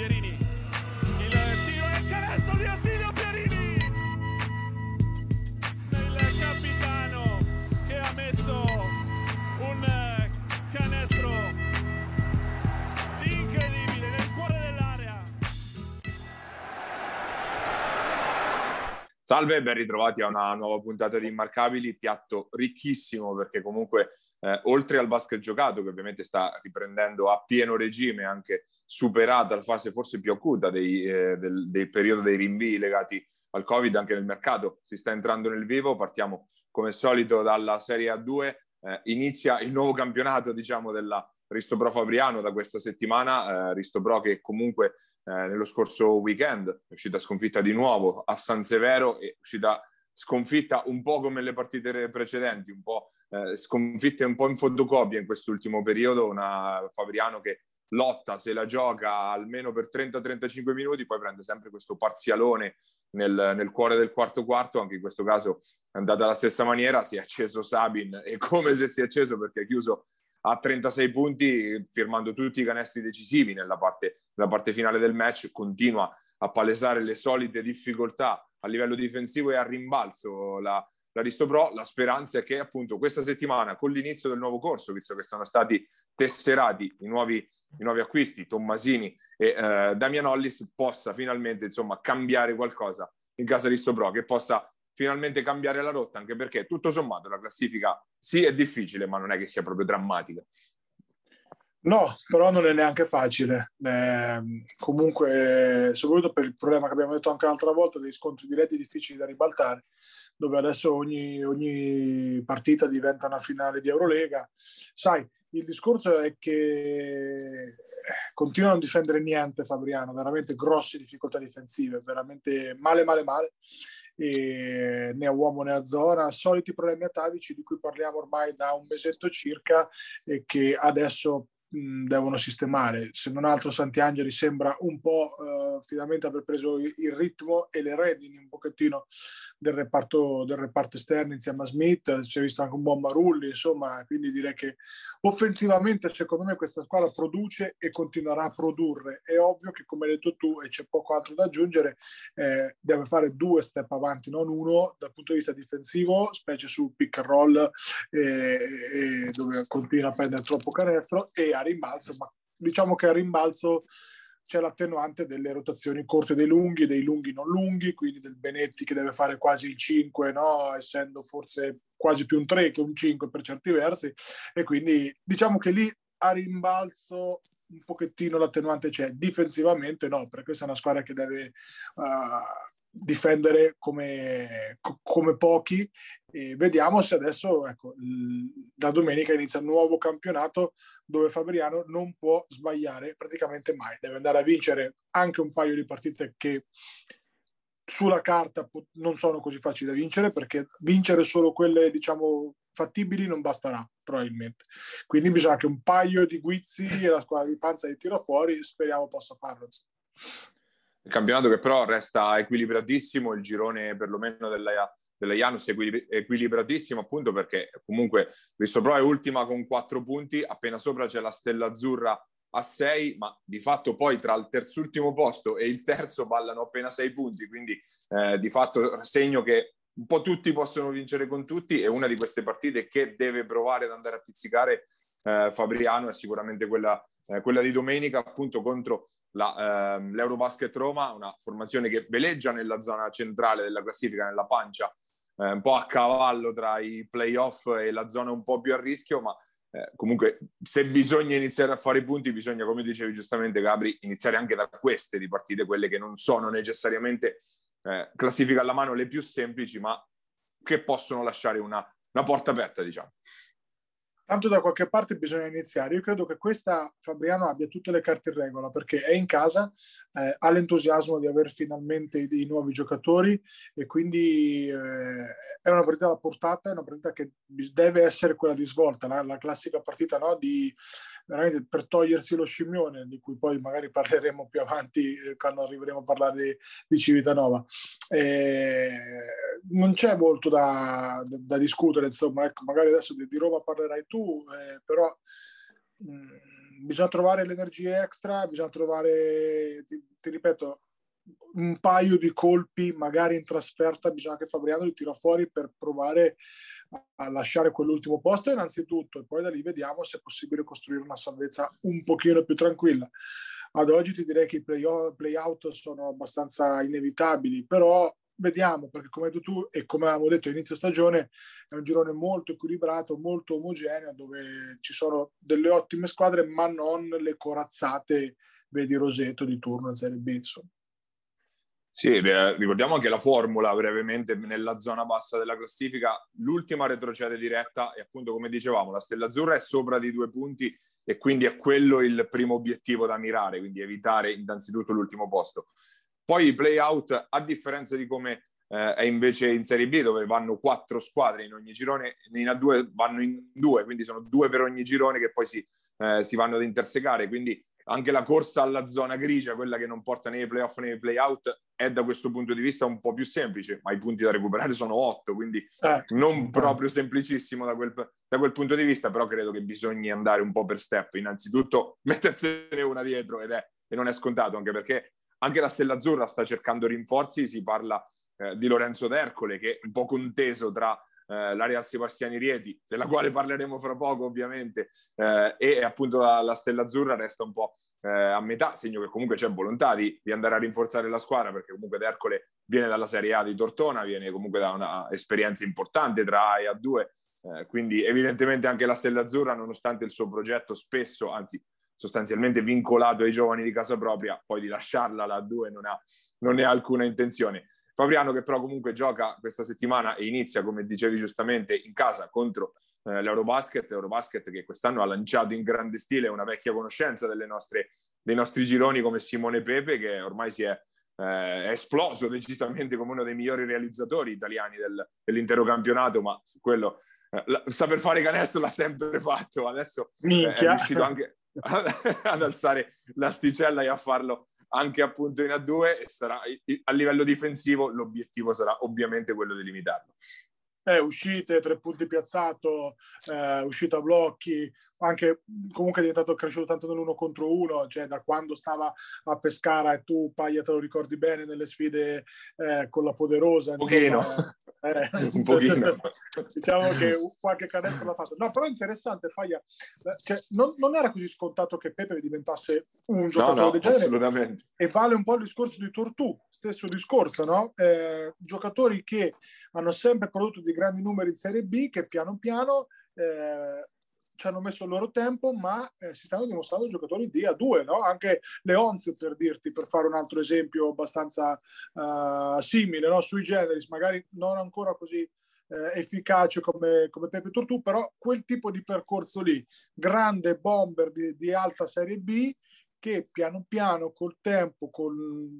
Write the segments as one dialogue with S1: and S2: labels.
S1: Pierini. Il tiro e il canestro di Attilio Pierini. Il capitano che ha messo un canestro incredibile nel cuore dell'area.
S2: Salve e ben ritrovati a una nuova puntata di Immarcabili, piatto ricchissimo perché comunque eh, oltre al basket giocato che ovviamente sta riprendendo a pieno regime, anche superata la fase forse più acuta dei, eh, del, del periodo dei rinvii legati al Covid, anche nel mercato. Si sta entrando nel vivo, partiamo come solito dalla Serie A2, eh, inizia il nuovo campionato diciamo della Risto Pro Fabriano da questa settimana, eh, Risto Pro che comunque eh, nello scorso weekend è uscita sconfitta di nuovo a San Severo e uscita sconfitta un po' come le partite precedenti, un po' eh, sconfitte un po' in fotocopia in quest'ultimo periodo, una Fabriano che lotta, se la gioca almeno per 30-35 minuti, poi prende sempre questo parzialone nel, nel, cuore del quarto quarto, anche in questo caso è andata alla stessa maniera, si è acceso Sabin e come se si è acceso perché è chiuso a 36 punti firmando tutti i canestri decisivi nella parte, nella parte finale del match, continua a palesare le solite difficoltà a livello difensivo e a rimbalzo la, l'Aristo Pro, la speranza è che appunto questa settimana con l'inizio del nuovo corso, visto che sono stati tesserati i nuovi, i nuovi acquisti, Tommasini e eh, Damian Hollis, possa finalmente insomma cambiare qualcosa in casa Aristo Pro, che possa finalmente cambiare la rotta, anche perché tutto sommato la classifica sì è difficile, ma non è che sia proprio drammatica.
S3: No, però non è neanche facile. Eh, comunque, soprattutto per il problema che abbiamo detto anche l'altra volta, dei scontri diretti difficili da ribaltare, dove adesso ogni, ogni partita diventa una finale di Eurolega. Sai, il discorso è che eh, continua a non difendere niente Fabriano, veramente grosse difficoltà difensive, veramente male, male, male. E né a uomo né a zona, soliti problemi atavici di cui parliamo ormai da un mesetto circa e che adesso devono sistemare. Se non altro Santiangeli sembra un po' uh, finalmente aver preso il ritmo e le redini un pochettino del reparto, del reparto esterno insieme a Smith, si è visto anche un buon Marulli, insomma, quindi direi che offensivamente secondo me questa squadra produce e continuerà a produrre. È ovvio che come hai detto tu, e c'è poco altro da aggiungere, eh, deve fare due step avanti, non uno, dal punto di vista difensivo, specie sul pick and roll, eh, eh, dove continua a prendere troppo canestro, e a rimbalzo, ma diciamo che a rimbalzo c'è l'attenuante delle rotazioni corte dei lunghi, dei lunghi non lunghi, quindi del Benetti che deve fare quasi il 5, no? essendo forse quasi più un 3 che un 5 per certi versi, e quindi diciamo che lì a rimbalzo un pochettino l'attenuante c'è, difensivamente no, perché questa è una squadra che deve uh, difendere come, come pochi. E vediamo se adesso ecco, da domenica inizia il nuovo campionato dove Fabriano non può sbagliare praticamente mai. Deve andare a vincere anche un paio di partite che sulla carta non sono così facili da vincere perché vincere solo quelle diciamo fattibili non basterà probabilmente. Quindi bisogna che un paio di guizzi e la squadra di panza li tira fuori speriamo possa farlo
S2: il campionato che però resta equilibratissimo, il girone perlomeno della, della Janus è equilibratissimo appunto perché comunque Risto Pro è ultima con quattro punti, appena sopra c'è la Stella Azzurra a sei, ma di fatto poi tra il terzultimo posto e il terzo ballano appena sei punti, quindi eh, di fatto segno che un po' tutti possono vincere con tutti e una di queste partite che deve provare ad andare a pizzicare eh, Fabriano è sicuramente quella, eh, quella di domenica appunto contro la, ehm, l'Eurobasket Roma, una formazione che veleggia nella zona centrale della classifica, nella pancia, eh, un po' a cavallo tra i playoff e la zona un po' più a rischio, ma eh, comunque se bisogna iniziare a fare i punti, bisogna, come dicevi giustamente Gabri, iniziare anche da queste di partite, quelle che non sono necessariamente eh, classifica alla mano le più semplici, ma che possono lasciare una, una porta aperta, diciamo.
S3: Tanto da qualche parte bisogna iniziare. Io credo che questa Fabriano abbia tutte le carte in regola perché è in casa, eh, ha l'entusiasmo di avere finalmente dei nuovi giocatori e quindi eh, è una partita da portata, è una partita che deve essere quella di svolta, la, la classica partita no, di veramente per togliersi lo scimmione, di cui poi magari parleremo più avanti eh, quando arriveremo a parlare di, di Civitanova. Eh, non c'è molto da, da, da, discutere, insomma, ecco, magari adesso di, di Roma parlerai tu, eh, però mh, mm, bisogna trovare le energie extra, bisogna trovare, ti, ti, ripeto, un paio di colpi, magari in trasferta, bisogna che Fabriano li tira fuori per provare a lasciare quell'ultimo posto innanzitutto e poi da lì vediamo se è possibile costruire una salvezza un pochino più tranquilla. Ad oggi ti direi che i play, play out sono abbastanza inevitabili, però vediamo, perché come hai detto tu e come avevamo detto inizio stagione, è un girone molto equilibrato, molto omogeneo, dove ci sono delle ottime squadre, ma non le corazzate, vedi Roseto di turno in Serie B. Insomma.
S2: Sì, ricordiamo anche la formula brevemente nella zona bassa della classifica. L'ultima retrocede diretta e appunto come dicevamo la Stella Azzurra è sopra di due punti e quindi è quello il primo obiettivo da mirare, quindi evitare innanzitutto l'ultimo posto. Poi i play-out, a differenza di come eh, è invece in Serie B, dove vanno quattro squadre in ogni girone, in A2 vanno in due, quindi sono due per ogni girone che poi si, eh, si vanno ad intersecare. Quindi anche la corsa alla zona grigia, quella che non porta nei playoff né nei playout, è da questo punto di vista un po' più semplice, ma i punti da recuperare sono otto, quindi eh, non proprio semplicissimo da quel, da quel, punto di vista, però credo che bisogna andare un po' per step. Innanzitutto mettersene una dietro ed è, e non è scontato, anche perché anche la Stella Azzurra sta cercando rinforzi, si parla eh, di Lorenzo D'Ercole che è un po' conteso tra eh, la Real Sebastiani Rieti, della quale parleremo fra poco ovviamente, eh, e appunto la, la, Stella Azzurra resta un po' eh, a metà, segno che comunque c'è volontà di, di, andare a rinforzare la squadra perché comunque D'Ercole viene dalla Serie A di Tortona, viene comunque da un'esperienza importante tra A e A2, eh, quindi evidentemente anche la Stella Azzurra, nonostante il suo progetto spesso, anzi sostanzialmente vincolato ai giovani di casa propria, poi di lasciarla la A2 non, ha, non ne ha alcuna intenzione. Fabriano che però comunque gioca questa settimana e inizia, come dicevi giustamente, in casa contro eh, l'Eurobasket, l'Eurobasket che quest'anno ha lanciato in grande stile una vecchia conoscenza nostre, dei nostri gironi come Simone Pepe che ormai si è, eh, è esploso decisamente come uno dei migliori realizzatori italiani del, dell'intero campionato, ma su quello eh, la, saper fare canestro l'ha sempre fatto, adesso eh, è riuscito anche ad alzare l'asticella e a farlo anche appunto in A2 e sarà a livello difensivo l'obiettivo sarà ovviamente quello di limitarlo.
S3: Eh, uscite, tre punti piazzato, eh, uscita a blocchi, anche comunque è diventato cresciuto tanto nell'uno contro uno, cioè da quando stava a Pescara e tu Paglia te lo ricordi bene nelle sfide eh, con la Poderosa.
S2: Insomma, eh, un pochino.
S3: diciamo che qualche canestro l'ha fatto. No, però è interessante Paglia, eh, che non, non, era così scontato che Pepe diventasse un giocatore
S2: no, no,
S3: del genere.
S2: Assolutamente.
S3: E vale un po' il discorso di Tortù, stesso discorso, no? Eh, giocatori che hanno sempre prodotto dei grandi numeri in Serie B, che piano piano eh, ci hanno messo il loro tempo, ma eh, si stanno dimostrando giocatori di A2, no? Anche Leonz, per dirti, per fare un altro esempio abbastanza uh, simile, no? Sui generis, magari non ancora così eh, efficace come, come Pepe Tortù, però quel tipo di percorso lì, grande bomber di, di alta Serie B, che piano piano col tempo col...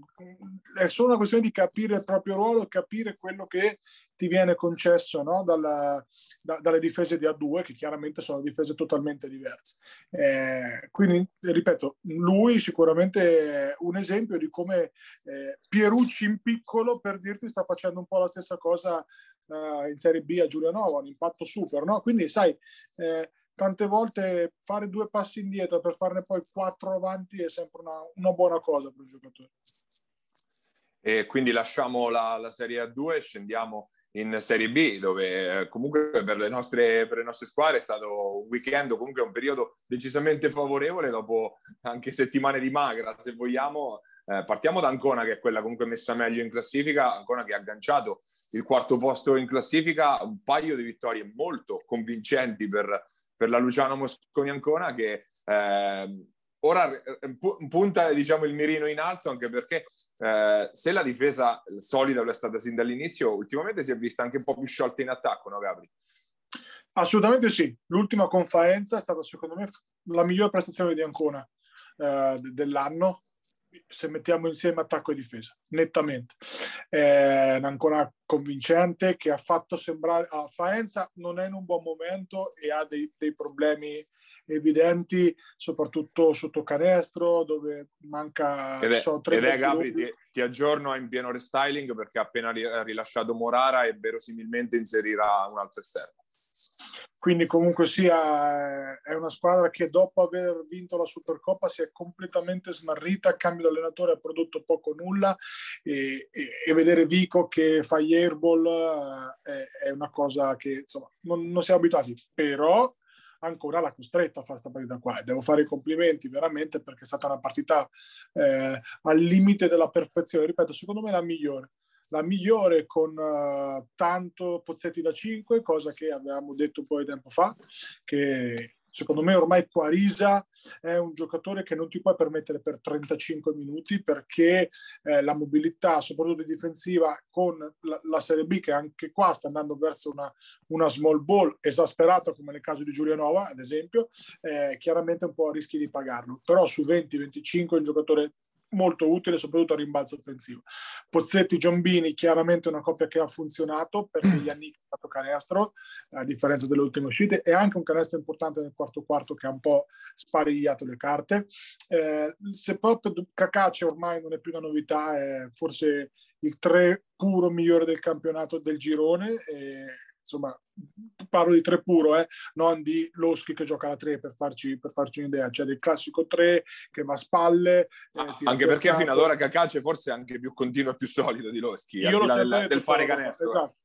S3: è solo una questione di capire il proprio ruolo capire quello che ti viene concesso no? Dalla, da, dalle difese di A2 che chiaramente sono difese totalmente diverse eh, quindi ripeto lui sicuramente è un esempio di come eh, Pierucci in piccolo per dirti sta facendo un po' la stessa cosa uh, in Serie B a Giulianova un impatto super no? quindi sai eh, tante volte fare due passi indietro per farne poi quattro avanti è sempre una, una buona cosa per il giocatore.
S2: E quindi lasciamo la, la Serie A2 e scendiamo in Serie B, dove eh, comunque per le, nostre, per le nostre squadre è stato un weekend, comunque un periodo decisamente favorevole dopo anche settimane di magra, se vogliamo. Eh, partiamo da Ancona, che è quella comunque messa meglio in classifica, Ancona che ha agganciato il quarto posto in classifica, un paio di vittorie molto convincenti per, per la Luciano Mosconi Ancona che eh, ora eh, punta diciamo, il mirino in alto anche perché eh, se la difesa solida lo è stata sin dall'inizio, ultimamente si è vista anche un po' più sciolta in attacco, no Gabri?
S3: Assolutamente sì. L'ultima conferenza è stata secondo me la migliore prestazione di Ancona eh, dell'anno se mettiamo insieme attacco e difesa, nettamente. È ancora convincente che ha fatto sembrare a Faenza non è in un buon momento e ha dei, dei problemi evidenti, soprattutto sotto canestro, dove manca
S2: ed è, so, ed è Gabri, ti, ti, aggiorno in pieno restyling perché ha appena rilasciato Morara e verosimilmente inserirà un altro esterno.
S3: Quindi comunque sia è una squadra che dopo aver vinto la Supercoppa si è completamente smarrita, cambio di allenatore ha prodotto poco o nulla e, e, e, vedere Vico che fa gli airball eh, è, è una cosa che insomma non, non siamo abituati, però ancora l'ha costretta a fare questa partita qua. E devo fare i complimenti veramente perché è stata una partita eh, al limite della perfezione. Ripeto, secondo me la migliore. La migliore con uh, tanto Pozzetti da 5, cosa che avevamo detto un po' di tempo fa, che secondo me ormai Quarisa è un giocatore che non ti puoi permettere per 35 minuti perché eh, la mobilità, soprattutto difensiva, con la, la, Serie B che anche qua sta andando verso una, una small ball esasperata come nel caso di Giulianova, ad esempio, eh, chiaramente un po' rischi di pagarlo. Però su 20-25 è un giocatore molto utile soprattutto a rimbalzo offensivo. Pozzetti Giombini chiaramente una coppia che ha funzionato perché Yannick ha fatto canestro a differenza delle ultime uscite e anche un canestro importante nel quarto quarto che ha un po' sparigliato le carte. Eh, se proprio Cacace ormai non è più una novità, è forse il tre puro migliore del campionato del girone. E, insomma, parlo di tre puro, eh, non di Loschi che gioca la tre per farci, per farci un'idea, cioè del classico tre che va a spalle.
S2: Eh, anche perché fino ad ora Cacace forse è anche più continuo e più solido di Loschi, Io al di là del, del fare canestro.
S3: Esatto.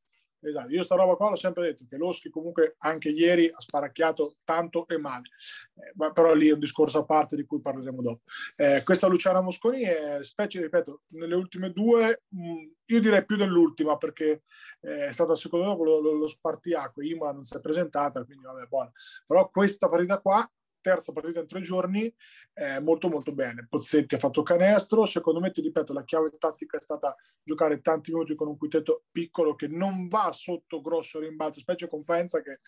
S3: Esatto, io sta roba qua l'ho sempre detto, che Loschi comunque anche ieri ha sparacchiato tanto e male, eh, ma però lì è un discorso a parte di cui parleremo dopo. Eh, questa Luciana Mosconi è specie, ripeto, nelle ultime due, mh, mm, io direi più dell'ultima perché eh, è stata secondo me lo, lo, lo spartiacque, Ima non si è presentata, quindi vabbè, buona. Però questa partita qua terza partita in tre giorni, eh, molto molto bene. Pozzetti ha fatto canestro, secondo me, ti ripeto, la chiave tattica è stata giocare tanti minuti con un quintetto piccolo che non va sotto grosso rimbalzo, specie con Faenza che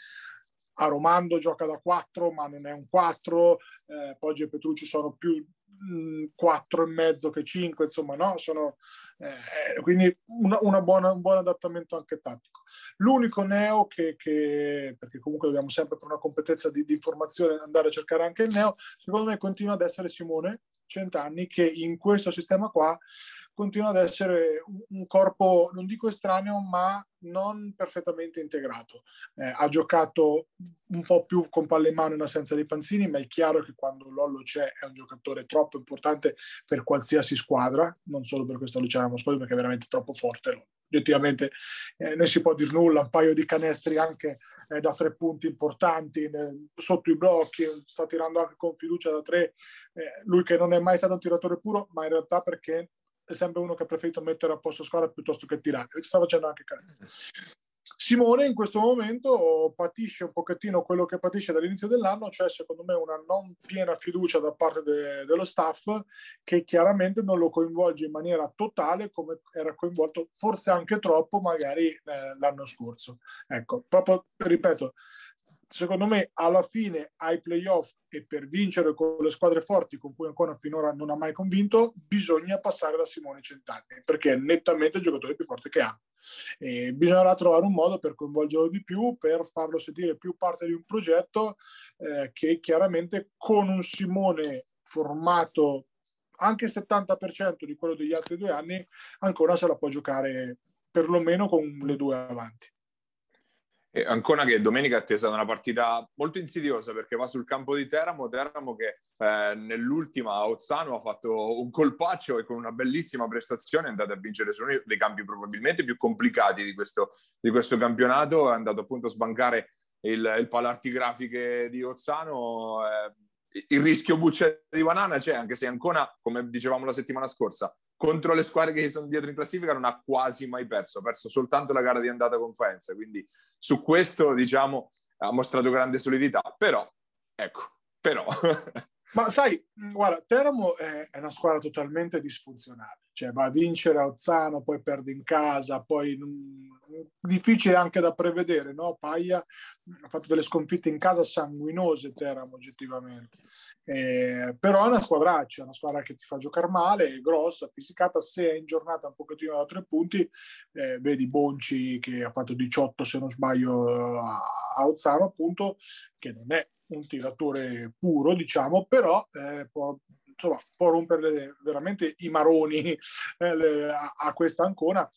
S3: a Romando gioca da 4 ma non è un 4, eh, Poggi e Petrucci sono più mh, 4 e mezzo che 5, insomma no, sono eh, quindi una, una buona, un buon adattamento anche tattico. L'unico neo che, che, perché comunque dobbiamo sempre per una competenza di, di informazione andare a cercare anche il neo, secondo me continua ad essere Simone Centanni che in questo sistema qua continua ad essere un corpo, non dico estraneo, ma non perfettamente integrato. Eh, ha giocato un po' più con palle in mano in assenza dei panzini, ma è chiaro che quando Lollo c'è è un giocatore troppo importante per qualsiasi squadra, non solo per questa Luciana Mosconi, perché è veramente troppo forte. Oggettivamente eh, non si può dire nulla, un paio di canestri anche eh, da tre punti importanti eh, sotto i blocchi, sta tirando anche con fiducia da tre. Eh, lui che non è mai stato un tiratore puro, ma in realtà perché è sempre uno che ha preferito mettere a posto squadra piuttosto che tirare. Ci sta facendo anche canestri. Simone in questo momento patisce un pochettino quello che patisce dall'inizio dell'anno, cioè secondo me una non piena fiducia da parte de- dello staff che chiaramente non lo coinvolge in maniera totale come era coinvolto forse anche troppo magari eh, l'anno scorso. Ecco, proprio ripeto, secondo me alla fine ai playoff e per vincere con le squadre forti con cui ancora finora non ha mai convinto bisogna passare da Simone Centanni perché è nettamente il giocatore più forte che ha. E bisognerà trovare un modo per coinvolgerlo di più per farlo sentire più parte di un progetto eh, che chiaramente con un Simone formato anche il 70% di quello degli altri due anni ancora se la può giocare perlomeno con le due avanti
S2: Ancona che domenica è attesa una partita molto insidiosa perché va sul campo di Teramo, Teramo che eh, nell'ultima a Ozzano ha fatto un colpaccio e con una bellissima prestazione è andato a vincere su uno dei campi probabilmente più complicati di questo, di questo campionato, è andato appunto a sbancare il, il Palarti Grafiche di Ozzano. Eh, il rischio buccia di banana c'è, anche se Ancona, come dicevamo la settimana scorsa, contro le squadre che sono dietro in classifica non ha quasi mai perso, ha perso soltanto la gara di andata con Faenza, quindi su questo diciamo ha mostrato grande solidità, però ecco, però
S3: Ma sai, guarda, Teramo è, è, una squadra totalmente disfunzionale, cioè va a vincere a Ozzano, poi perde in casa, poi mh, difficile anche da prevedere, no? Paglia ha fatto delle sconfitte in casa sanguinose Teramo oggettivamente, eh, però è una squadraccia, una squadra che ti fa giocare male, è grossa, fisicata, se è in giornata un pochettino da tre punti, eh, vedi Bonci che ha fatto 18 se non sbaglio a, a Ozzano appunto, che non è un tiratore puro, diciamo, però eh, può, insomma, può rompere veramente i maroni eh, a, a, questa Ancona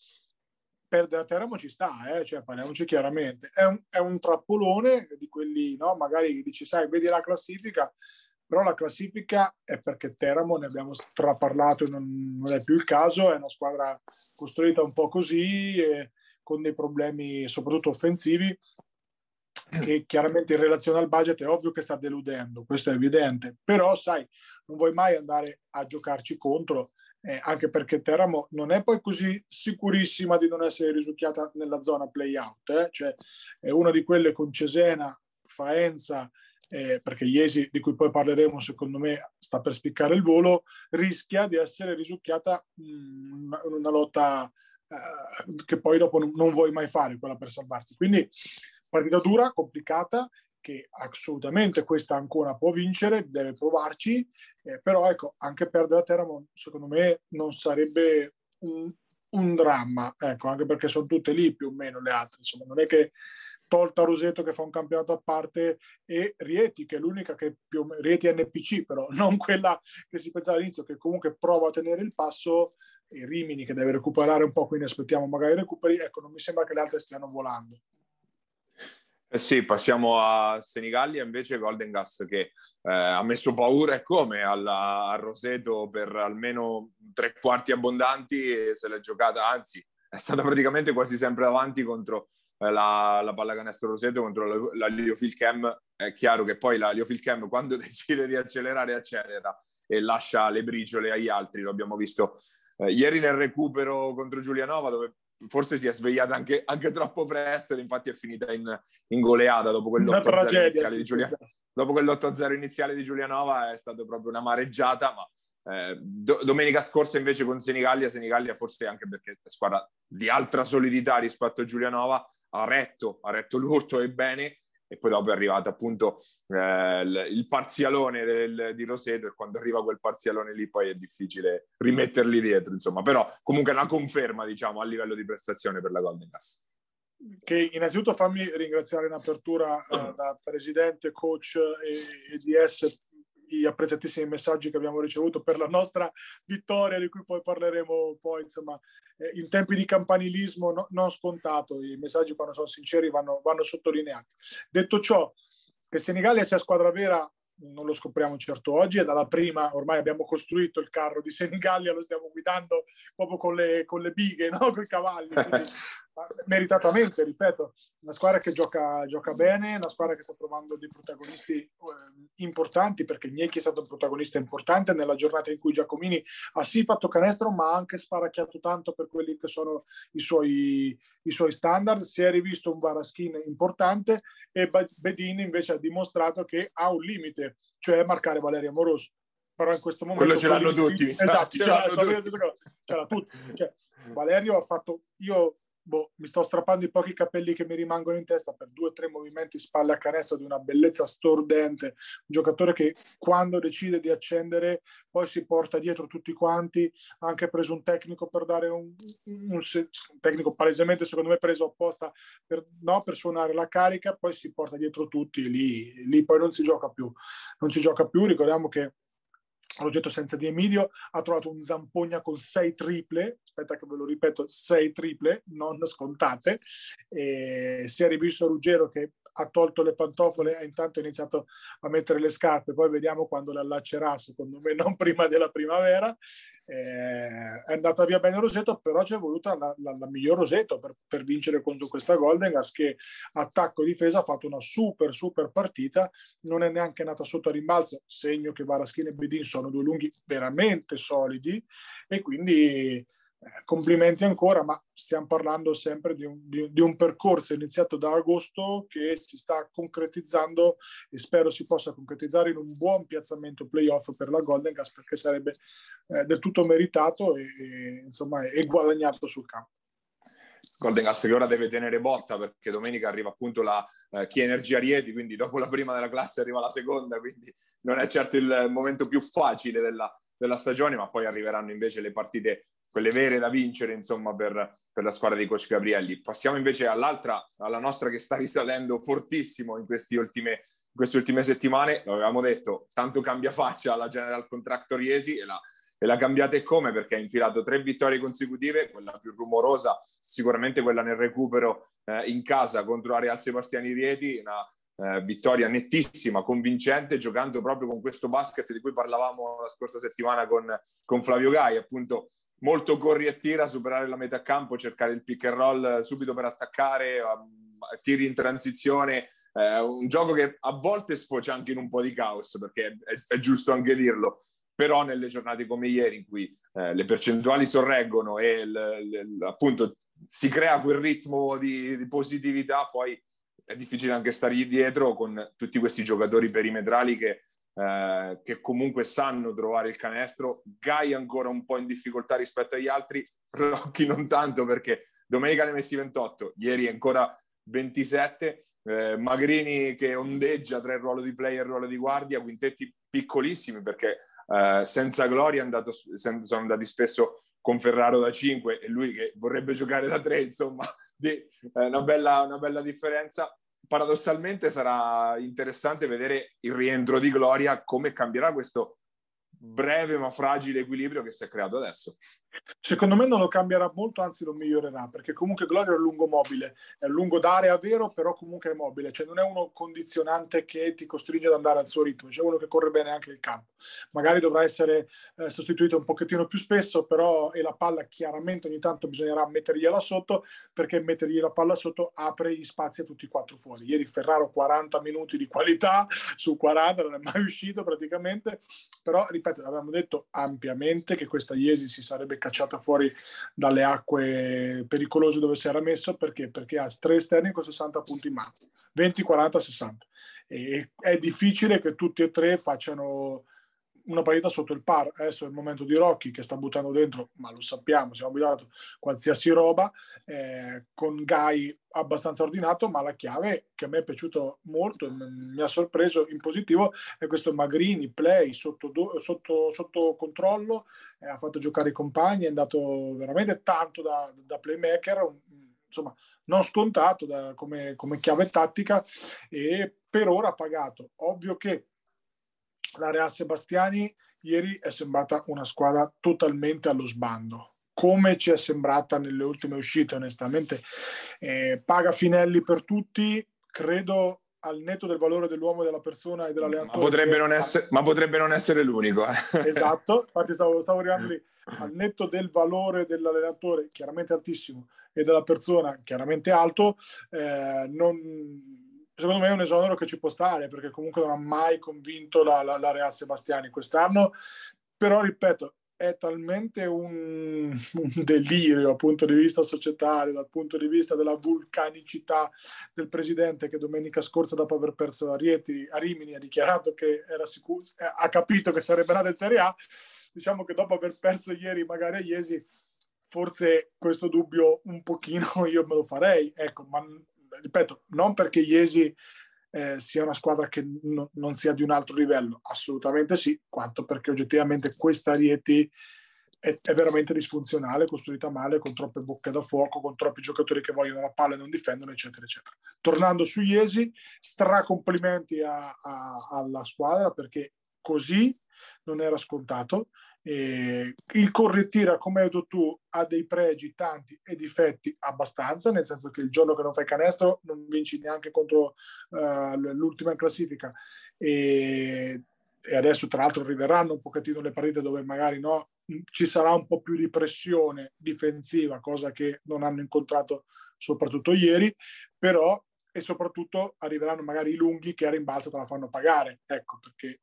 S3: perdere a Teramo ci sta, eh? cioè, parliamoci chiaramente. È un, è un trappolone di quelli, no? magari dici, sai, vedi la classifica, però la classifica è perché Teramo, ne abbiamo straparlato, non, non è più il caso, è una squadra costruita un po' così, con dei problemi soprattutto offensivi, che chiaramente in relazione al budget è ovvio che sta deludendo, questo è evidente, però sai, non vuoi mai andare a giocarci contro, eh, anche perché Teramo non è poi così sicurissima di non essere risucchiata nella zona play-out, eh? cioè è una di quelle con Cesena, Faenza, eh, perché Iesi, di cui poi parleremo, secondo me sta per spiccare il volo, rischia di essere risucchiata in una, lotta eh, che poi dopo non, vuoi mai fare, quella per salvarti. Quindi partita dura, complicata, che assolutamente questa ancora può vincere, deve provarci, eh, però ecco, anche perdere a Teramo secondo me non sarebbe un, un dramma, ecco, anche perché sono tutte lì più o meno le altre, insomma, non è che tolta Roseto che fa un campionato a parte e Rieti che è l'unica che più Rieti NPC però non quella che si pensava all'inizio che comunque prova a tenere il passo e Rimini che deve recuperare un po' quindi aspettiamo magari recuperi ecco non mi sembra che le altre stiano volando
S2: eh sì, passiamo a Senigallia invece Golden Gas che eh, ha messo paura e come alla, a Roseto per almeno tre quarti abbondanti se l'è giocata, anzi è stata praticamente quasi sempre davanti contro eh, la, la pallacanestro Roseto contro la, la Liofil Cam, è chiaro che poi la Liofil Cam quando decide di accelerare accelera e lascia le briciole agli altri, lo abbiamo visto eh, ieri nel recupero contro Giulianova dove forse si è svegliata anche, anche troppo presto ed infatti è finita in, in goleata dopo quell'8-0 iniziale, sì, Giulia, sì. dopo quell'8-0 iniziale di Giulianova è stata proprio una mareggiata ma eh, do, domenica scorsa invece con Senigallia, Senigallia forse anche perché è squadra di altra solidità rispetto a Giulianova ha retto, ha retto l'urto e bene e poi dopo è arrivato appunto eh, il, parzialone del, di Roseto e quando arriva quel parzialone lì poi è difficile rimetterli dietro, insomma, però comunque è una conferma, diciamo, a livello di prestazione per la Golden Gas.
S3: Che innanzitutto fammi ringraziare in apertura eh, da presidente, coach e, e DS gli apprezzatissimi messaggi che abbiamo ricevuto per la nostra vittoria, di cui poi parleremo poi, insomma, in tempi di campanilismo no, non scontato, i messaggi quando sono sinceri vanno, vanno sottolineati. Detto ciò, che Senigallia sia squadra vera non lo scopriamo certo oggi, è dalla prima, ormai abbiamo costruito il carro di Senigallia, lo stiamo guidando proprio con le, con le bighe, no? con i cavalli. Meritatamente, ripeto, una squadra che gioca, gioca, bene, una squadra che sta trovando dei protagonisti eh, importanti, perché Gnecchi è stato un protagonista importante nella giornata in cui Giacomini ha sì fatto canestro, ma ha anche sparacchiato tanto per quelli che sono i suoi, i suoi standard. Si è rivisto un Varaschin importante e Bedini invece ha dimostrato che ha un limite, cioè marcare Valerio Amoroso. Però in questo momento...
S2: Quello ce l'hanno tutti.
S3: Esatto, ce, l'hanno tutti. Ce l'ha tutti. Cioè, Valerio ha fatto... Io boh, mi sto strappando i pochi capelli che mi rimangono in testa per due o tre movimenti spalle a canestro di una bellezza stordente, un giocatore che quando decide di accendere poi si porta dietro tutti quanti, anche preso un tecnico per dare un, un, un tecnico palesemente secondo me preso apposta per, no, per suonare la carica, poi si porta dietro tutti, lì, lì poi non si gioca più, non si gioca più, ricordiamo che Progetto senza di Emidio ha trovato un Zampogna con sei triple, aspetta che ve lo ripeto, sei triple, non scontate, e si è rivisto Ruggero che ha tolto le pantofole e intanto iniziato a mettere le scarpe, poi vediamo quando le allaccerà, secondo me non prima della primavera. Eh, è andata via bene Roseto, però c'è voluta la, la, la miglior Roseto per, per, vincere contro questa Golden Gas che attacco difesa ha fatto una super super partita, non è neanche nata sotto a rimbalzo, segno che Varaschini e Bedin sono due lunghi veramente solidi. E quindi complimenti ancora, ma stiamo parlando sempre di un, di, di un, percorso iniziato da agosto che si sta concretizzando e spero si possa concretizzare in un buon piazzamento playoff per la Golden Gas perché sarebbe eh, del tutto meritato e, e, insomma, e guadagnato sul campo.
S2: Golden Gas che ora deve tenere botta perché domenica arriva appunto la eh, Chi Energia Rieti, quindi dopo la prima della classe arriva la seconda, quindi non è certo il momento più facile della, della stagione, ma poi arriveranno invece le partite quelle vere da vincere, insomma, per, per, la squadra di Coach Gabrielli. Passiamo invece all'altra, alla nostra che sta risalendo fortissimo in, ultime, in queste ultime settimane. Lo avevamo detto, tanto cambia faccia alla General Contractor Iesi e la, e la cambiate come perché ha infilato tre vittorie consecutive, quella più rumorosa sicuramente quella nel recupero eh, in casa contro la Real Sebastiani Rieti, una eh, vittoria nettissima, convincente, giocando proprio con questo basket di cui parlavamo la scorsa settimana con, con Flavio Gai, appunto molto corri e tira, superare la metà campo, cercare il pick and roll subito per attaccare, um, tiri in transizione, eh, un gioco che a volte sfocia anche in un po' di caos, perché è, è giusto anche dirlo, però nelle giornate come ieri in cui eh, le percentuali sorreggono e l, l, appunto si crea quel ritmo di, di, positività, poi è difficile anche stare dietro con tutti questi giocatori perimetrali che, eh, che comunque sanno trovare il canestro. Gai ancora un po' in difficoltà rispetto agli altri, Rocchi non tanto perché domenica ne messi 28, ieri ancora 27 eh, Magrini che ondeggia tra il ruolo di player e il ruolo di guardia, quintetti piccolissimi perché eh, senza Gloria sono andati spesso con Ferraro da 5 e lui che vorrebbe giocare da 3, insomma, di, eh, una, bella, una bella differenza. Paradossalmente sarà interessante vedere il rientro di Gloria, come cambierà questo breve ma fragile equilibrio che si è creato adesso.
S3: Secondo me non lo cambierà molto, anzi lo migliorerà, perché comunque Gloria è un lungo mobile, è un lungo d'area vero, però comunque è mobile, cioè non è uno condizionante che ti costringe ad andare al suo ritmo, c'è uno che corre bene anche il campo. Magari dovrà essere eh, sostituito un pochettino più spesso, però e la palla chiaramente ogni tanto bisognerà mettergliela sotto, perché mettergli la palla sotto apre gli spazi a tutti e quattro fuori. Ieri Ferraro 40 minuti di qualità su 40, non è mai uscito praticamente, però ripeto, avevamo detto ampiamente che questa Iesi si sarebbe cacciata fuori dalle acque pericolose dove si era messo perché? Perché ha tre esterni con 60 punti in mano, 20, 40, 60. E è difficile che tutti e tre facciano una partita sotto il par. Adesso è il momento di Rocchi che sta buttando dentro, ma lo sappiamo, siamo abituati qualsiasi roba, eh, con Gai abbastanza ordinato, ma la chiave che a me è piaciuto molto mi ha sorpreso in positivo è questo Magrini, play sotto, sotto, sotto controllo, eh, ha fatto giocare i compagni, è andato veramente tanto da, da playmaker, insomma non scontato da, come, come chiave tattica e per ora ha pagato. Ovvio che la Real Sebastiani ieri è sembrata una squadra totalmente allo sbando come ci è sembrata nelle ultime uscite onestamente. Eh, paga Finelli per tutti credo al netto del valore dell'uomo e della persona e dell'allenatore
S2: ma potrebbe non essere, ma potrebbe non essere l'unico
S3: eh. esatto infatti stavo, stavo arrivando lì. Al netto del valore dell'allenatore chiaramente altissimo e della persona chiaramente alto eh, non secondo me è un esonero che ci può stare perché comunque non ha mai convinto la, la, la Real Sebastiani quest'anno. Però ripeto è talmente un, un, delirio dal punto di vista societario, dal punto di vista della vulcanicità del presidente che domenica scorsa dopo aver perso a, Rieti, a Rimini ha dichiarato che era sicuro, ha capito che sarebbe nata in Serie A, diciamo che dopo aver perso ieri magari a Iesi forse questo dubbio un pochino io me lo farei, ecco, ma ripeto, non perché Iesi eh, sia una squadra che no, non sia di un altro livello, assolutamente sì, quanto perché oggettivamente questa Rieti è, è, veramente disfunzionale, costruita male, con troppe bocche da fuoco, con troppi giocatori che vogliono la palla e non difendono, eccetera, eccetera. Tornando su Iesi, stracomplimenti a, a, alla squadra perché così non era scontato eh, il correttira, come hai detto tu, ha dei pregi tanti e difetti abbastanza, nel senso che il giorno che non fai canestro non vinci neanche contro uh, l'ultima in classifica. E, e, adesso, tra l'altro, arriveranno un pochettino le partite dove magari no, ci sarà un po' più di pressione difensiva, cosa che non hanno incontrato soprattutto ieri, però e soprattutto arriveranno magari i lunghi che a rimbalzo te la fanno pagare. Ecco perché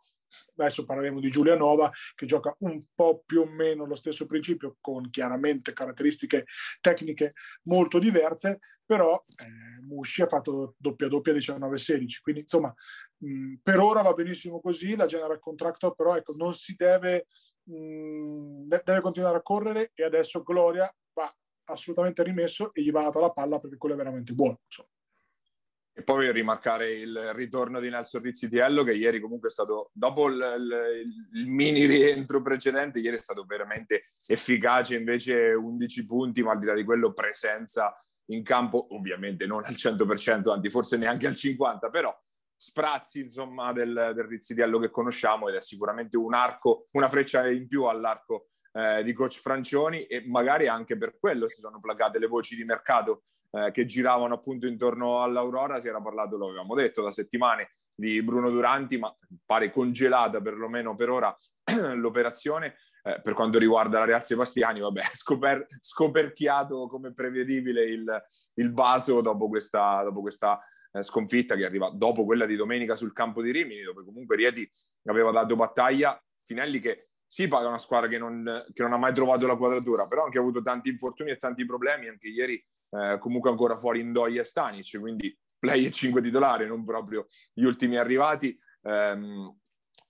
S3: adesso parleremo di Giulianova che gioca un po' più o meno lo stesso principio con chiaramente caratteristiche tecniche molto diverse però eh, Musci ha fatto doppia doppia 19-16 quindi insomma mh, per ora va benissimo così la general contractor però ecco non si deve mh, deve continuare a correre e adesso Gloria va assolutamente rimesso e gli va data la palla perché quello è veramente buono insomma.
S2: E poi voglio rimarcare il ritorno di Nelson Rizzitiello che ieri comunque è stato, dopo il, il, il, mini rientro precedente, ieri è stato veramente efficace, invece 11 punti, ma al di là di quello presenza in campo, ovviamente non al 100%, anzi forse neanche al 50%, però sprazzi insomma del, del Rizzidiello che conosciamo ed è sicuramente un arco, una freccia in più all'arco eh, di coach Francioni e magari anche per quello si sono placate le voci di mercato eh, che giravano appunto intorno all'Aurora, si era parlato, lo avevamo detto, da settimane di Bruno Duranti, ma pare congelata perlomeno per ora l'operazione. Eh, per quanto riguarda la Real Sebastiani, vabbè, scoper- scoperchiato come prevedibile il, il vaso dopo questa, dopo questa eh, sconfitta che arriva dopo quella di domenica sul campo di Rimini, dove comunque Rieti aveva dato battaglia. Finelli che si paga una squadra che non, che non, ha mai trovato la quadratura, però anche ha avuto tanti infortuni e tanti problemi, anche ieri eh, comunque ancora fuori Indoia e Stanic, quindi play e 5 titolari, non proprio gli ultimi arrivati. Um,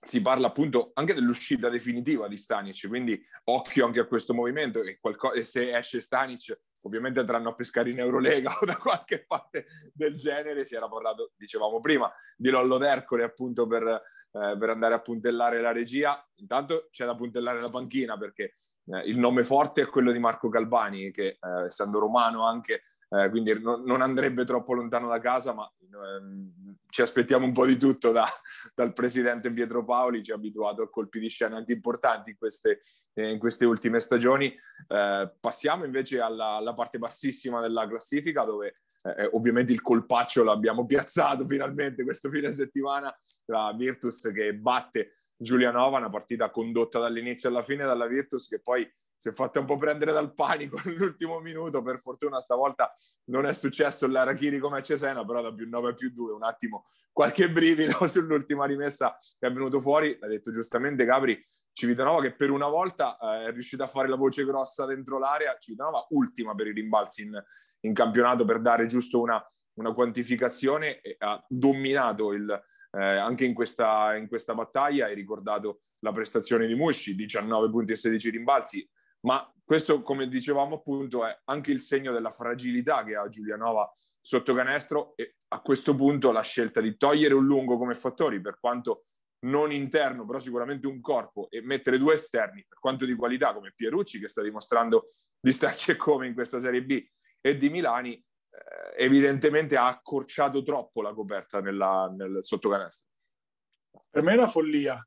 S2: si parla appunto anche dell'uscita definitiva di Stanic, quindi occhio anche a questo movimento e, qualco- e se esce Stanic ovviamente andranno a pescare in Eurolega o da qualche parte del genere, si era parlato, dicevamo prima, di Lollo d'Ercole appunto per, eh, per andare a puntellare la regia, intanto c'è da puntellare la panchina perché eh, il nome forte è quello di Marco Calvani che eh, essendo romano anche eh, quindi no, non andrebbe troppo lontano da casa, ma ehm, ci aspettiamo un po' di tutto da, dal presidente Pietro Paoli, ci ha abituato a colpi di scena anche importanti in queste, eh, in queste ultime stagioni. Eh, passiamo invece alla, alla, parte bassissima della classifica, dove eh, ovviamente il colpaccio l'abbiamo piazzato finalmente questo fine settimana, la Virtus che batte Giulianova, una partita condotta dall'inizio alla fine dalla Virtus che poi si è fatta un po' prendere dal panico nell'ultimo minuto. Per fortuna stavolta non è successo l'Arachiri come a Cesena, però da più 9 a più 2, un attimo qualche brivido sull'ultima rimessa che è venuto fuori. L'ha detto giustamente Gabri, Civitanova che per una volta eh, è riuscita a fare la voce grossa dentro l'area. Civitanova ultima per i rimbalzi in, in campionato per dare giusto una, una quantificazione ha dominato il, eh, anche in questa, in questa battaglia. Hai ricordato la prestazione di Musci, 19 punti e 16 rimbalzi, ma questo, come dicevamo appunto, è anche il segno della fragilità che ha Giulianova sotto canestro e a questo punto la scelta di togliere un lungo come fattori, per quanto non interno, però sicuramente un corpo, e mettere due esterni, per quanto di qualità, come Pierucci, che sta dimostrando di starci come in questa Serie B, e di Milani, evidentemente ha accorciato troppo la coperta nella, nel sottocanestro.
S3: Per me è una follia,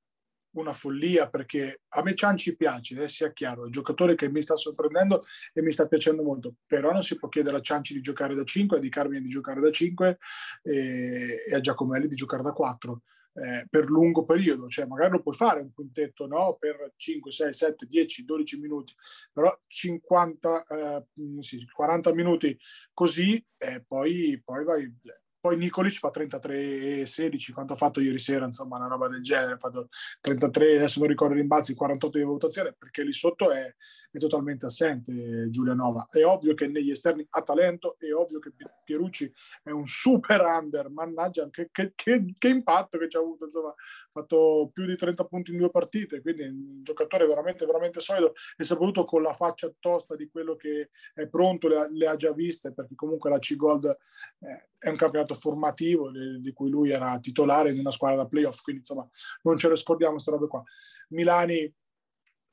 S3: una follia perché a me Cianci piace, eh, sia chiaro, è un giocatore che mi sta sorprendendo e mi sta piacendo molto, però non si può chiedere a Cianci di giocare da 5, a Di Carmine di giocare da 5 e, e a Giacomelli di giocare da 4. Eh, per lungo periodo, cioè magari lo puoi fare un quintetto no? per 5, 6, 7, 10, 12 minuti, però 50, eh, sì, 40 minuti così e poi, poi vai, poi Nicolic fa 33-16, quanto ha fatto ieri sera, insomma, una roba del genere. Ha fatto 33, adesso non ricordo i rimbalzi, 48 di valutazione, perché lì sotto è, è totalmente assente Giulianova. È ovvio che negli esterni ha talento, è ovvio che Pierucci è un super under, mannaggia, che, che, che, che impatto che ci ha avuto, insomma, ha fatto più di 30 punti in due partite, quindi è un giocatore veramente, veramente solido e soprattutto con la faccia tosta di quello che è pronto, le, le ha già viste, perché comunque la C-Gold eh, è un campionato campionato formativo di cui lui era titolare in una squadra da playoff, quindi insomma non ce le scordiamo queste robe qua. Milani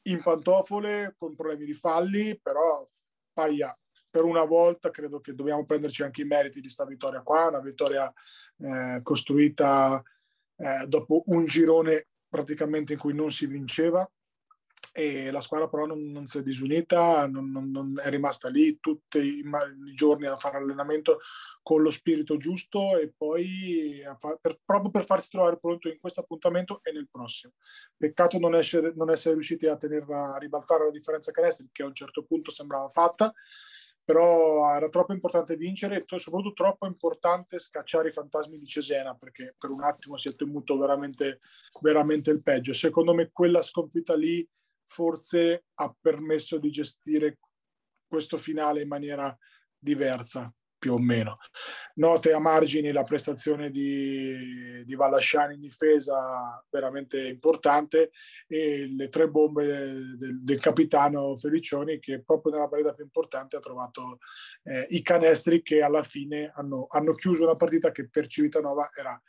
S3: in pantofole con problemi di falli, però Paglia per una volta credo che dobbiamo prenderci anche i meriti di questa vittoria qua, una vittoria eh, costruita eh, dopo un girone praticamente in cui non si vinceva e la squadra però non, non si è disunita, non, non, è rimasta lì tutti i, i, giorni a fare allenamento con lo spirito giusto e poi far, per, proprio per farsi trovare pronto in questo appuntamento e nel prossimo. Peccato non essere, essere riusciti a, tenerla, a ribaltare la differenza canestri che a un certo punto sembrava fatta, però era troppo importante vincere e soprattutto troppo importante scacciare i fantasmi di Cesena perché per un attimo si è temuto veramente, veramente il peggio. Secondo me quella sconfitta lì forse ha permesso di gestire questo finale in maniera diversa, più o meno. Note a margini la prestazione di, di Vallasciani in difesa veramente importante e le tre bombe del, del capitano Felicioni che proprio nella partita più importante ha trovato eh, i canestri che alla fine hanno, hanno chiuso una partita che per Civitanova era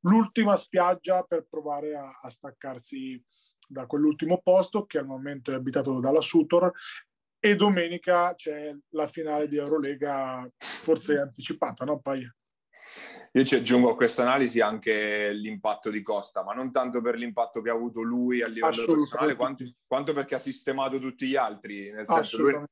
S3: l'ultima spiaggia per provare a, a staccarsi da quell'ultimo posto che al momento è abitato dalla Sutor e domenica c'è la finale di Eurolega forse anticipata, no Paia?
S2: Io ci aggiungo a questa analisi anche l'impatto di Costa, ma non tanto per l'impatto che ha avuto lui a livello personale, quanto, quanto, perché ha sistemato tutti gli altri. Nel senso, lui,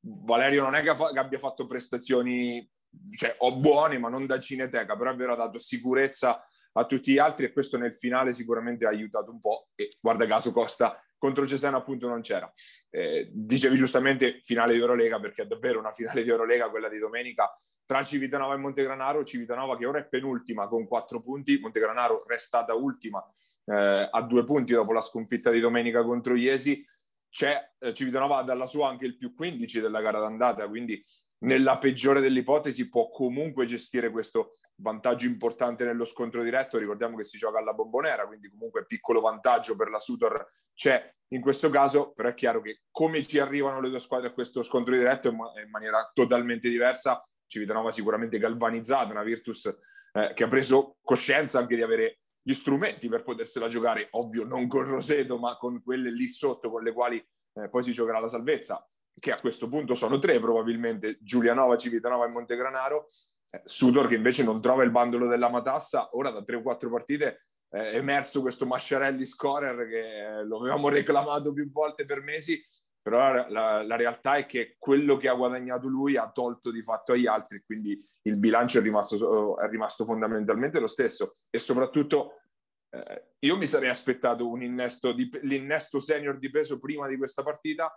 S2: Valerio non è che, fa, che, abbia fatto prestazioni cioè, o buone, ma non da cineteca, però ha dato sicurezza a tutti gli altri e questo nel finale sicuramente ha aiutato un po'. E guarda caso Costa contro Cesena appunto non c'era. Eh, dicevi giustamente finale di Eurolega perché è davvero una finale di Eurolega quella di domenica tra Civitanova e Montegranaro, Civitanova che ora è penultima con quattro punti, Montegranaro restata ultima eh, a due punti dopo la sconfitta di domenica contro Iesi, c'è eh, Civitanova dalla sua anche il più 15 della gara d'andata, quindi nella peggiore delle ipotesi può comunque gestire questo vantaggio importante nello scontro diretto. Ricordiamo che si gioca alla bombonera, quindi comunque piccolo vantaggio per la Sutor c'è in questo caso, però è chiaro che come ci arrivano le due squadre a questo scontro diretto in, maniera totalmente diversa Civitanova sicuramente galvanizzata, una Virtus eh, che ha preso coscienza anche di avere gli strumenti per potersela giocare, ovvio non con Roseto, ma con quelle lì sotto con le quali eh, poi si giocherà la salvezza, che a questo punto sono tre probabilmente, Giulianova, Civitanova e Montegranaro, eh, Sudor che invece non trova il bandolo della Matassa, ora da tre o quattro partite è emerso questo Masciarelli scorer che eh, lo avevamo reclamato più volte per mesi però la, la, realtà è che quello che ha guadagnato lui ha tolto di fatto agli altri, quindi il bilancio è rimasto, è rimasto fondamentalmente lo stesso. E soprattutto eh, io mi sarei aspettato un innesto di, l'innesto senior di peso prima di questa partita,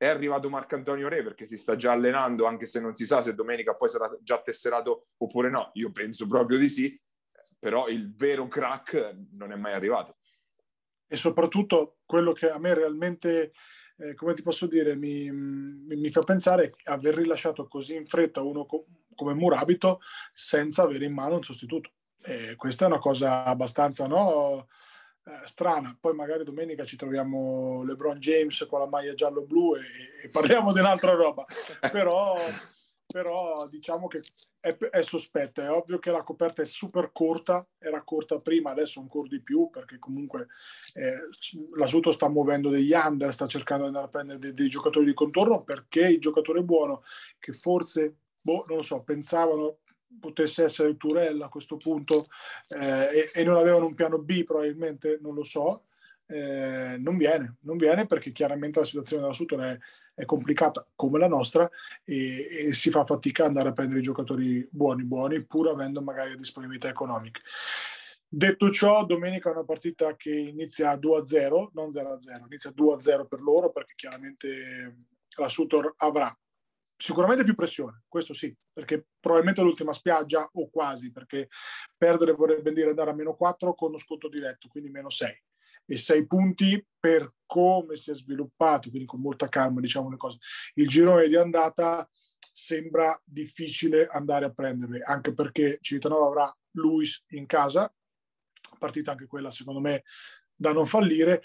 S2: è arrivato Marco Antonio Re perché si sta già allenando, anche se non si sa se domenica poi sarà già tesserato oppure no, io penso proprio di sì, però il vero crack non è mai arrivato.
S3: E soprattutto quello che a me realmente eh, come ti posso dire, mi, mi, fa pensare aver rilasciato così in fretta uno co- come Murabito senza avere in mano un sostituto. E questa è una cosa abbastanza no, eh, strana. Poi magari domenica ci troviamo LeBron James con la maglia giallo-blu e, e parliamo di un'altra roba. Però però diciamo che è, è, sospetta. È ovvio che la coperta è super corta, era corta prima, adesso ancora di più, perché comunque eh, la Suto sta muovendo degli under, sta cercando di andare a prendere dei, dei, giocatori di contorno, perché il giocatore buono, che forse, boh, non lo so, pensavano potesse essere Turella a questo punto eh, e, e non avevano un piano B probabilmente, non lo so, eh, non viene, non viene perché chiaramente la situazione della Sutton è, è complicata come la nostra e, e, si fa fatica andare a prendere i giocatori buoni, buoni, pur avendo magari disponibilità economiche. Detto ciò, domenica è una partita che inizia 2-0, non 0-0, inizia 2-0 per loro perché chiaramente la Sutor avrà sicuramente più pressione, questo sì, perché probabilmente l'ultima spiaggia o quasi, perché perdere vorrebbe dire andare a meno 4 con uno sconto diretto, quindi meno 6 e sei punti per come si è sviluppato, quindi con molta calma diciamo le cose. Il girone di andata sembra difficile andare a prenderle, anche perché Civitanova avrà Luis in casa, partita anche quella secondo me da non fallire,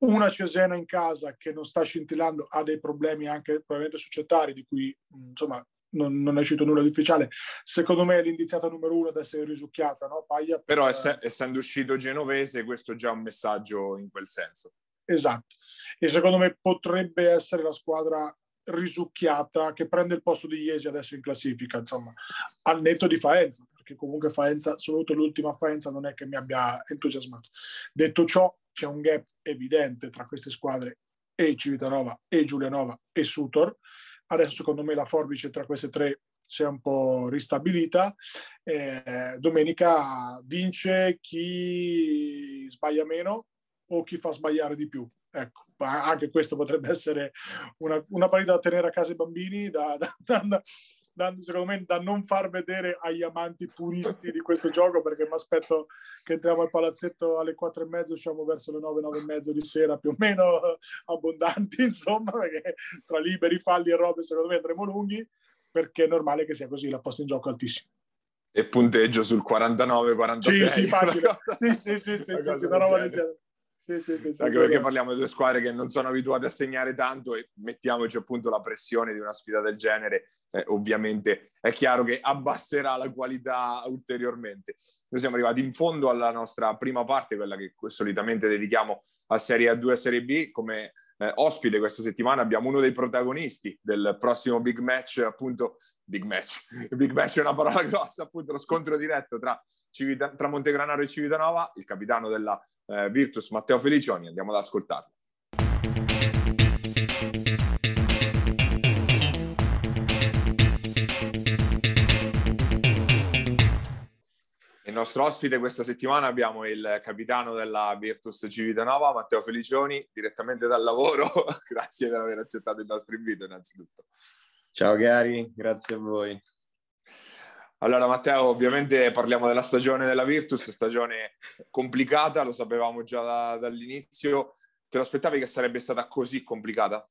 S3: una Cesena in casa che non sta scintillando ha dei problemi anche probabilmente societari di cui insomma non, non, è uscito nulla di ufficiale. Secondo me è l'indiziata numero uno ad essere risucchiata, no? Paglia per...
S2: Però ess- essendo uscito genovese, questo è già un messaggio in quel senso.
S3: Esatto. E secondo me potrebbe essere la squadra risucchiata che prende il posto di Iesi adesso in classifica, insomma, al netto di Faenza, perché comunque Faenza, soprattutto l'ultima Faenza, non è che mi abbia entusiasmato. Detto ciò, c'è un gap evidente tra queste squadre e Civitanova e Giulianova e Sutor Adesso secondo me la forbice tra queste tre si è un po' ristabilita. Eh, domenica vince chi sbaglia meno o chi fa sbagliare di più. Ecco, anche questo potrebbe essere una, una partita da tenere a casa i bambini, da, da, da, da, secondo me da non far vedere agli amanti puristi di questo gioco perché mi aspetto che entriamo al palazzetto alle quattro e mezzo usciamo verso le nove, nove e mezzo di sera più o meno abbondanti insomma perché tra liberi, falli e robe secondo me andremo lunghi perché è normale che sia così la posta in gioco è altissima.
S2: E punteggio sul 49-46
S3: sì sì sì sì sì, sì, sì, sì una roba del genere sì, sì, sì,
S2: Anche perché parliamo di due squadre che non sono abituate a segnare tanto e mettiamoci appunto la pressione di una sfida del genere, eh, ovviamente è chiaro che abbasserà la qualità ulteriormente. Noi siamo arrivati in fondo alla nostra prima parte, quella che solitamente dedichiamo a Serie A2 e Serie B, come eh, ospite questa settimana abbiamo uno dei protagonisti del prossimo big match, appunto, big match, big match è una parola grossa, appunto lo scontro diretto tra, Civita, tra Montegranaro e Civitanova, il capitano della eh, Virtus Matteo Felicioni, andiamo ad ascoltarlo. Il nostro ospite questa settimana abbiamo il capitano della Virtus Civitanova, Matteo Felicioni, direttamente dal lavoro. grazie per aver accettato il nostro invito innanzitutto.
S4: Ciao Gary, grazie a voi.
S2: Allora Matteo, ovviamente parliamo della stagione della Virtus, stagione complicata, lo sapevamo già da, dall'inizio. Te lo aspettavi che sarebbe stata così complicata?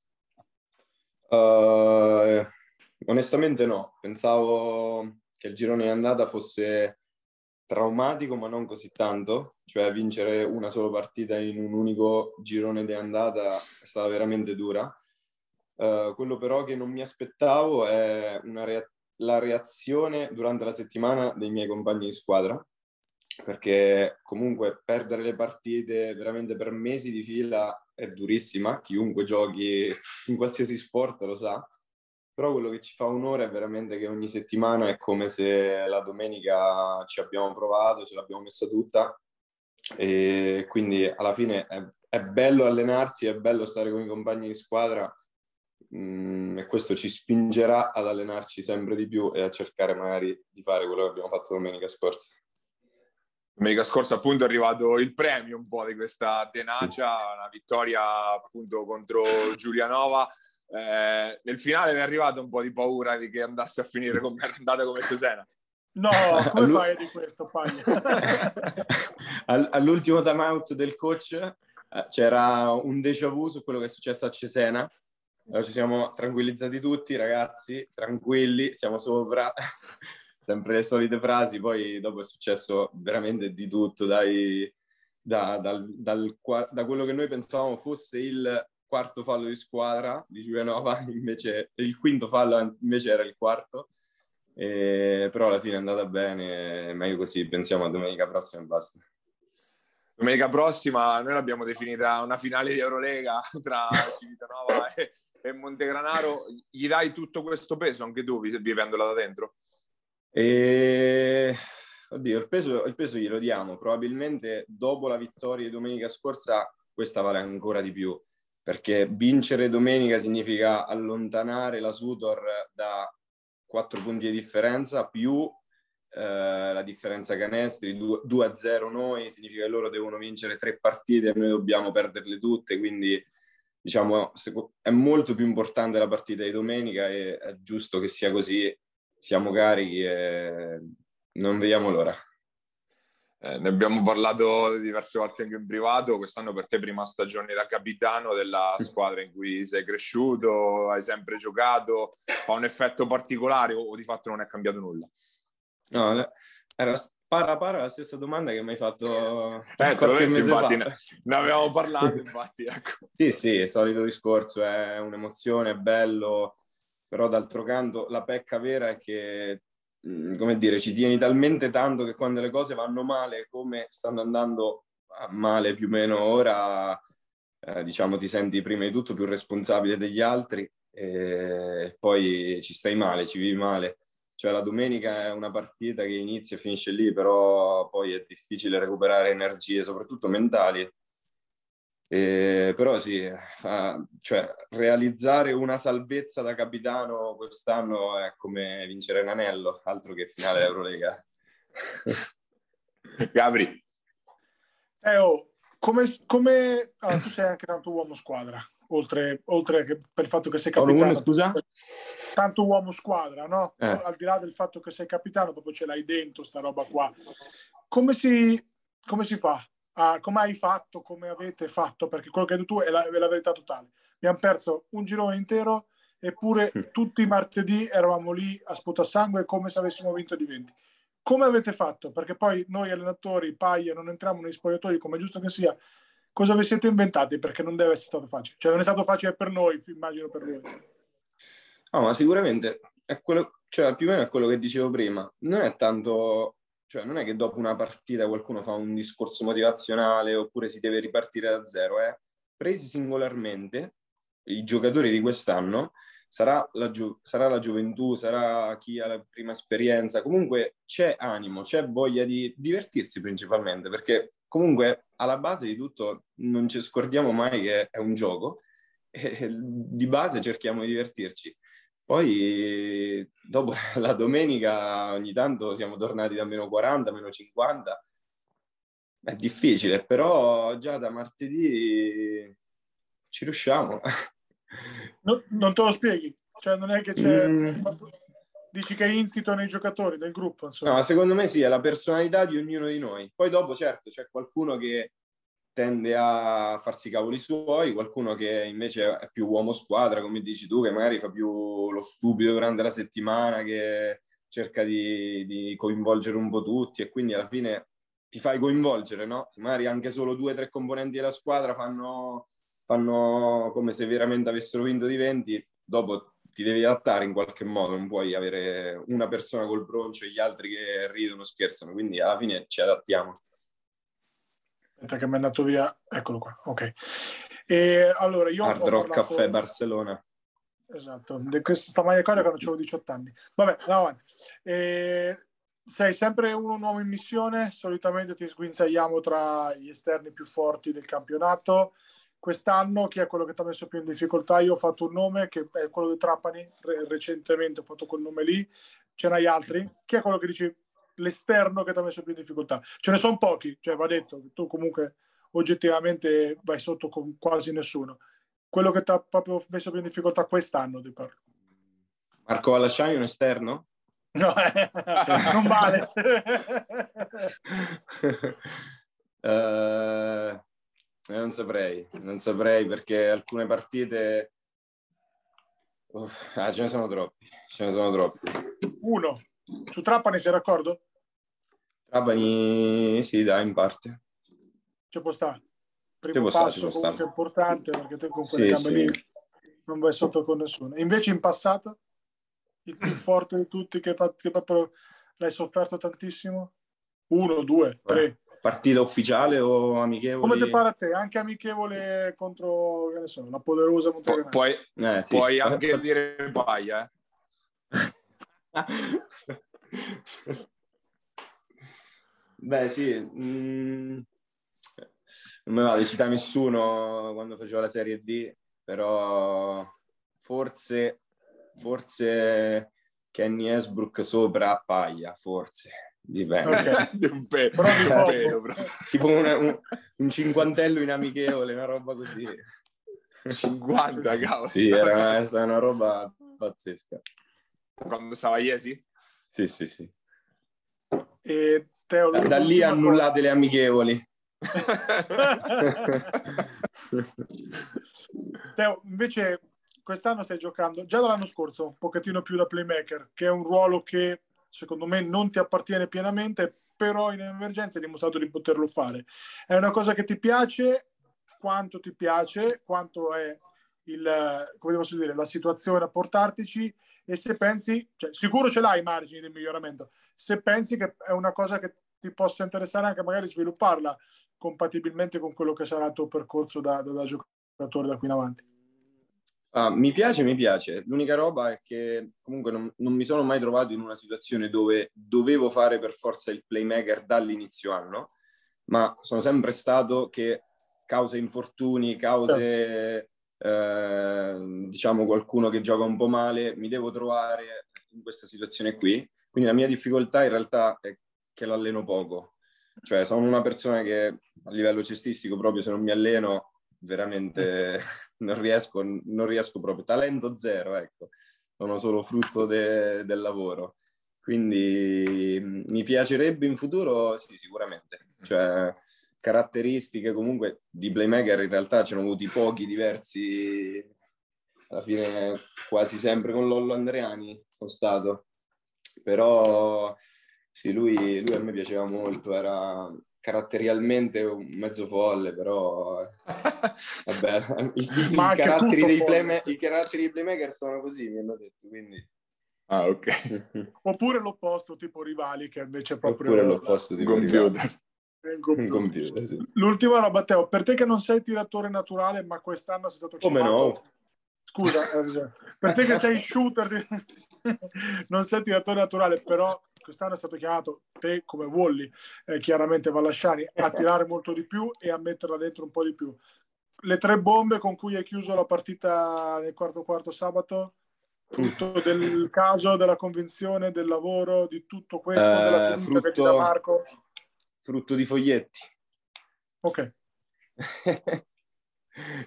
S4: Uh, onestamente no, pensavo che il girone di andata fosse traumatico ma non così tanto, cioè vincere una sola partita in un unico girone di andata è stata veramente dura. Uh, quello però che non mi aspettavo è rea- la reazione durante la settimana dei miei compagni di squadra, perché comunque perdere le partite veramente per mesi di fila è durissima, chiunque giochi in qualsiasi sport lo sa, però quello che ci fa onore è veramente che ogni settimana è come se la domenica ci abbiamo provato, ce l'abbiamo messa tutta e quindi alla fine è, è bello allenarsi, è bello stare con i compagni di squadra mh, mm, e questo ci spingerà ad allenarci sempre di più e a cercare magari di fare quello che abbiamo fatto domenica scorsa.
S2: Domenica scorsa appunto è arrivato il premio un po' di questa tenacia, una vittoria appunto contro Giulianova eh, nel finale mi è arrivata un po' di paura di che andasse a finire come era andata come Cesena.
S3: No, come All... fai di questo, Paglia?
S4: All'ultimo time out del coach eh, c'era un déjà vu su quello che è successo a Cesena. Allora ci siamo tranquillizzati tutti, ragazzi, tranquilli, siamo sopra. Sempre le solite frasi, poi dopo è successo veramente di tutto, dai, da, dal, dal, da quello che noi pensavamo fosse il quarto fallo di squadra di Giulianova, invece il quinto fallo invece era il quarto, e, però alla fine è andata bene, meglio così, pensiamo a domenica prossima e basta.
S2: Domenica prossima noi l'abbiamo definita una finale di Eurolega tra Civitanova e, e Montegranaro, gli dai tutto questo peso anche tu vivendola da dentro?
S4: E... Oddio, il peso, il peso glielo diamo, probabilmente dopo la vittoria di domenica scorsa questa vale ancora di più perché vincere domenica significa allontanare la Sutor da quattro punti di differenza più eh, la differenza canestri 2 a 0 noi significa che loro devono vincere tre partite e noi dobbiamo perderle tutte quindi diciamo è molto più importante la partita di domenica e è giusto che sia così. Siamo carichi e non vediamo l'ora.
S2: Eh, ne abbiamo parlato diverse volte anche in privato, quest'anno per te prima stagione da capitano della squadra in cui sei cresciuto, hai sempre giocato, fa un effetto particolare o, o di fatto non è cambiato nulla?
S4: No, era para para la stessa domanda che mi hai fatto
S2: eh, qualche detto, infatti, ne, ne, avevamo parlato infatti ecco.
S4: sì sì, solito discorso è un'emozione, è bello però d'altro canto la pecca vera è che Mm, come dire, ci tieni talmente tanto che quando le cose vanno male, come stanno andando male più o meno ora, eh, diciamo ti senti prima di tutto più responsabile degli altri e poi ci stai male, ci vivi male. Cioè la domenica è una partita che inizia e finisce lì, però poi è difficile recuperare energie, soprattutto mentali, eh, però sì, fa, cioè, realizzare una salvezza da capitano quest'anno è come vincere un anello, altro che finale Eurolega.
S2: Gabri.
S3: Eh, oh, come, come... Ah, tu sei anche tanto uomo squadra, oltre, oltre che per il fatto che sei capitano.
S4: Uno, scusa?
S3: Tanto uomo squadra, no? Eh. Al di là del fatto che sei capitano, proprio ce l'hai dentro sta roba qua. Come si, come si fa a come hai fatto, come avete fatto, perché quello che hai detto tu è la, è la verità totale. Abbiamo perso un girone intero, eppure mm. tutti i martedì eravamo lì a sputasangue come se avessimo vinto di 20. Come avete fatto? Perché poi noi allenatori, Paia, non entriamo nei spogliatoi come è giusto che sia. Cosa vi siete inventati? Perché non deve essere stato facile. Cioè non è stato facile per noi, immagino per lui.
S4: No, ma sicuramente è quello, cioè più o meno è quello che dicevo prima. Non è tanto cioè, non è che dopo una partita qualcuno fa un discorso motivazionale oppure si deve ripartire da zero, eh. Presi singolarmente, i giocatori di quest'anno sarà la, gio- sarà la gioventù, sarà chi ha la prima esperienza, comunque c'è animo, c'è voglia di divertirsi principalmente, perché comunque alla base di tutto non ci scordiamo mai che è un gioco e di base cerchiamo di divertirci. Poi dopo la domenica ogni tanto siamo tornati da meno 40, meno 50. È difficile, però già da martedì ci riusciamo.
S3: No, non te lo spieghi? Cioè non è che c'è... Mm. Dici che è insito nei giocatori, nel gruppo? Insomma.
S4: No, secondo me sì, è la personalità di ognuno di noi. Poi dopo, certo, c'è qualcuno che tende a farsi i cavoli suoi, qualcuno che invece è più uomo squadra, come dici tu, che magari fa più lo stupido durante la settimana, che cerca di, di coinvolgere un po' tutti e quindi alla fine ti fai coinvolgere, no? Magari anche solo due o tre componenti della squadra fanno, fanno come se veramente avessero vinto di 20, dopo ti devi adattare in qualche modo, non puoi avere una persona col broncio e gli altri che ridono, scherzano, quindi alla fine ci adattiamo.
S3: Aspetta che mi è andato via, eccolo qua, ok. E allora io
S4: Hard Rock parlato... Caffè Barcellona.
S3: Esatto, di questa maglia qua quando avevo 18 anni. Vabbè, andiamo avanti. E sei sempre uno nuovo in missione, solitamente ti sguinzagliamo tra gli esterni più forti del campionato. Quest'anno chi è quello che ti ha messo più in difficoltà? Io ho fatto un nome che è quello di Trapani, Re- recentemente ho fatto quel nome lì. Ce n'hai altri? Chi è quello che dici l'esterno che ti ha messo più in difficoltà. Ce ne sono pochi, cioè va detto, tu comunque oggettivamente vai sotto con quasi nessuno. Quello che ti ha proprio messo più in difficoltà quest'anno, ti parlo.
S4: Marco Valasciani un esterno?
S3: No, eh, non vale.
S4: uh, non saprei, non saprei perché alcune partite... Uff, ah, ce ne sono troppi, ce ne sono troppi.
S3: Uno. Su Trapani sei d'accordo?
S4: Trapani sì, dai, in parte.
S3: Ci può stare. Primo passo stare, comunque stare. importante perché te con quelle sì, gambe sì. non vai sotto con nessuno. Invece in passato, il più forte di tutti che, che proprio l'hai sofferto tantissimo? Uno, due, tre.
S4: Partita ufficiale o amichevole?
S3: Come ti pare a te? Anche amichevole contro, che ne so, la poderosa Montegranaro.
S2: Puoi, eh, sì. puoi anche dire Baia, eh?
S4: Beh, sì. Mm, non mi va di citare nessuno quando facevo la Serie D, però forse, forse Kenny Esbrook sopra Paglia, forse. Dipende. Okay.
S2: un pe- però,
S4: pelo, tipo una, un, un, cinquantello in amichevole, una roba così.
S2: 50, cavolo.
S4: Sì, era una, una roba pazzesca.
S2: Quando stava Iesi?
S4: Sì, sì, sì.
S3: E Teo,
S4: da, lì annullate le amichevoli.
S3: Teo, invece quest'anno stai giocando già dall'anno scorso un pochettino più da playmaker, che è un ruolo che secondo me non ti appartiene pienamente, però in emergenza hai dimostrato di poterlo fare. È una cosa che ti piace? Quanto ti piace? Quanto è il, come posso dire, la situazione a portartici? E se pensi, cioè, sicuro ce l'hai i margini di miglioramento, se pensi che è una cosa che ti possa interessare anche magari svilupparla compatibilmente con quello che sarà il tuo percorso da, da, da giocatore da qui in avanti.
S4: Ah, mi piace, mi piace. L'unica roba è che comunque non, non, mi sono mai trovato in una situazione dove dovevo fare per forza il playmaker dall'inizio anno, ma sono sempre stato che cause infortuni, cause eh, diciamo qualcuno che gioca un po' male, mi devo trovare in questa situazione qui. Quindi la mia difficoltà in realtà è che l'alleno poco. Cioè sono una persona che a livello cestistico proprio se non mi alleno veramente non riesco, non riesco proprio. Talento zero, ecco. Sono solo frutto de, del lavoro. Quindi mi piacerebbe in futuro, sì, sicuramente. Cioè, caratteristiche comunque di playmaker in realtà ce ne ho avuti pochi diversi alla fine quasi sempre con Lollo Andreani sono stato. Però sì lui, lui a me piaceva molto era caratterialmente un mezzo folle però vabbè i, i, caratteri dei playma- i caratteri dei playmaker sono così mi hanno detto quindi.
S2: Ah ok.
S3: Oppure l'opposto tipo rivali che invece è proprio
S4: oppure l'opposto di
S2: computer
S3: computer. Sì. L'ultima roba, Teo, per te che non sei tiratore naturale, ma quest'anno sei stato
S4: Come
S3: chiamato
S4: no?
S3: scusa, per te che sei shooter, non sei tiratore naturale, però quest'anno è stato chiamato te come Wally, eh, chiaramente Vallasciani, a tirare molto di più e a metterla dentro un po' di più. Le tre bombe con cui hai chiuso la partita nel quarto quarto sabato, frutto del caso, della convinzione, del lavoro, di tutto questo, eh, della fiducia frutto, che ti dà Marco?
S4: Frutto di foglietti.
S3: Ok.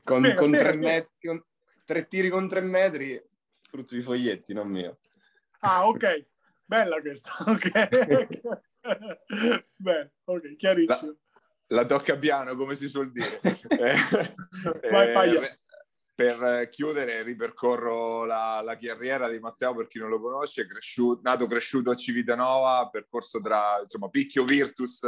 S4: con, spiega, con, spiega, tre. Metri, con, tre tiri con tre metri, frutto di foglietti, non mio.
S3: Ah, ok. Bella questa, ok. Beh, ok, chiarissimo.
S2: La, la, tocca piano, come si suol dire.
S3: Vai, eh,
S2: per chiudere, ripercorro la, la, carriera di Matteo per chi non lo conosce, cresciuto, nato cresciuto a Civitanova, percorso tra insomma Picchio Virtus,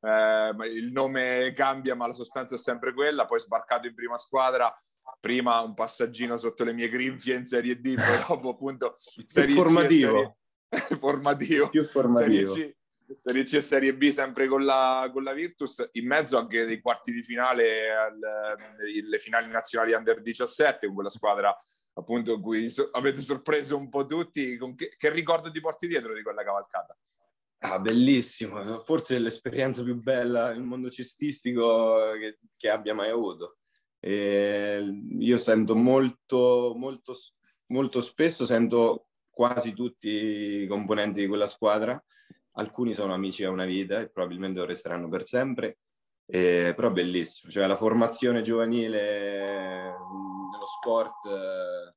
S2: eh, il nome cambia ma la sostanza è sempre quella, poi sbarcato in prima squadra, prima un passaggino sotto le mie grinfie in Serie D, poi dopo appunto
S4: Serie formativo.
S2: Serie... formativo.
S4: Più formativo. Serie
S2: C, Serie C e Serie B sempre con la, con la Virtus, in mezzo anche dei quarti di finale alle finali nazionali Under 17, con quella squadra appunto in cui so, avete sorpreso un po' tutti. Che, che ricordo ti porti dietro di quella cavalcata?
S4: Ah, bellissimo, forse l'esperienza più bella nel mondo cestistico che, che abbia mai avuto. E io sento molto, molto, molto spesso, sento quasi tutti i componenti di quella squadra, alcuni sono amici a una vita e probabilmente lo resteranno per sempre, eh, però bellissimo, cioè la formazione giovanile nello sport eh,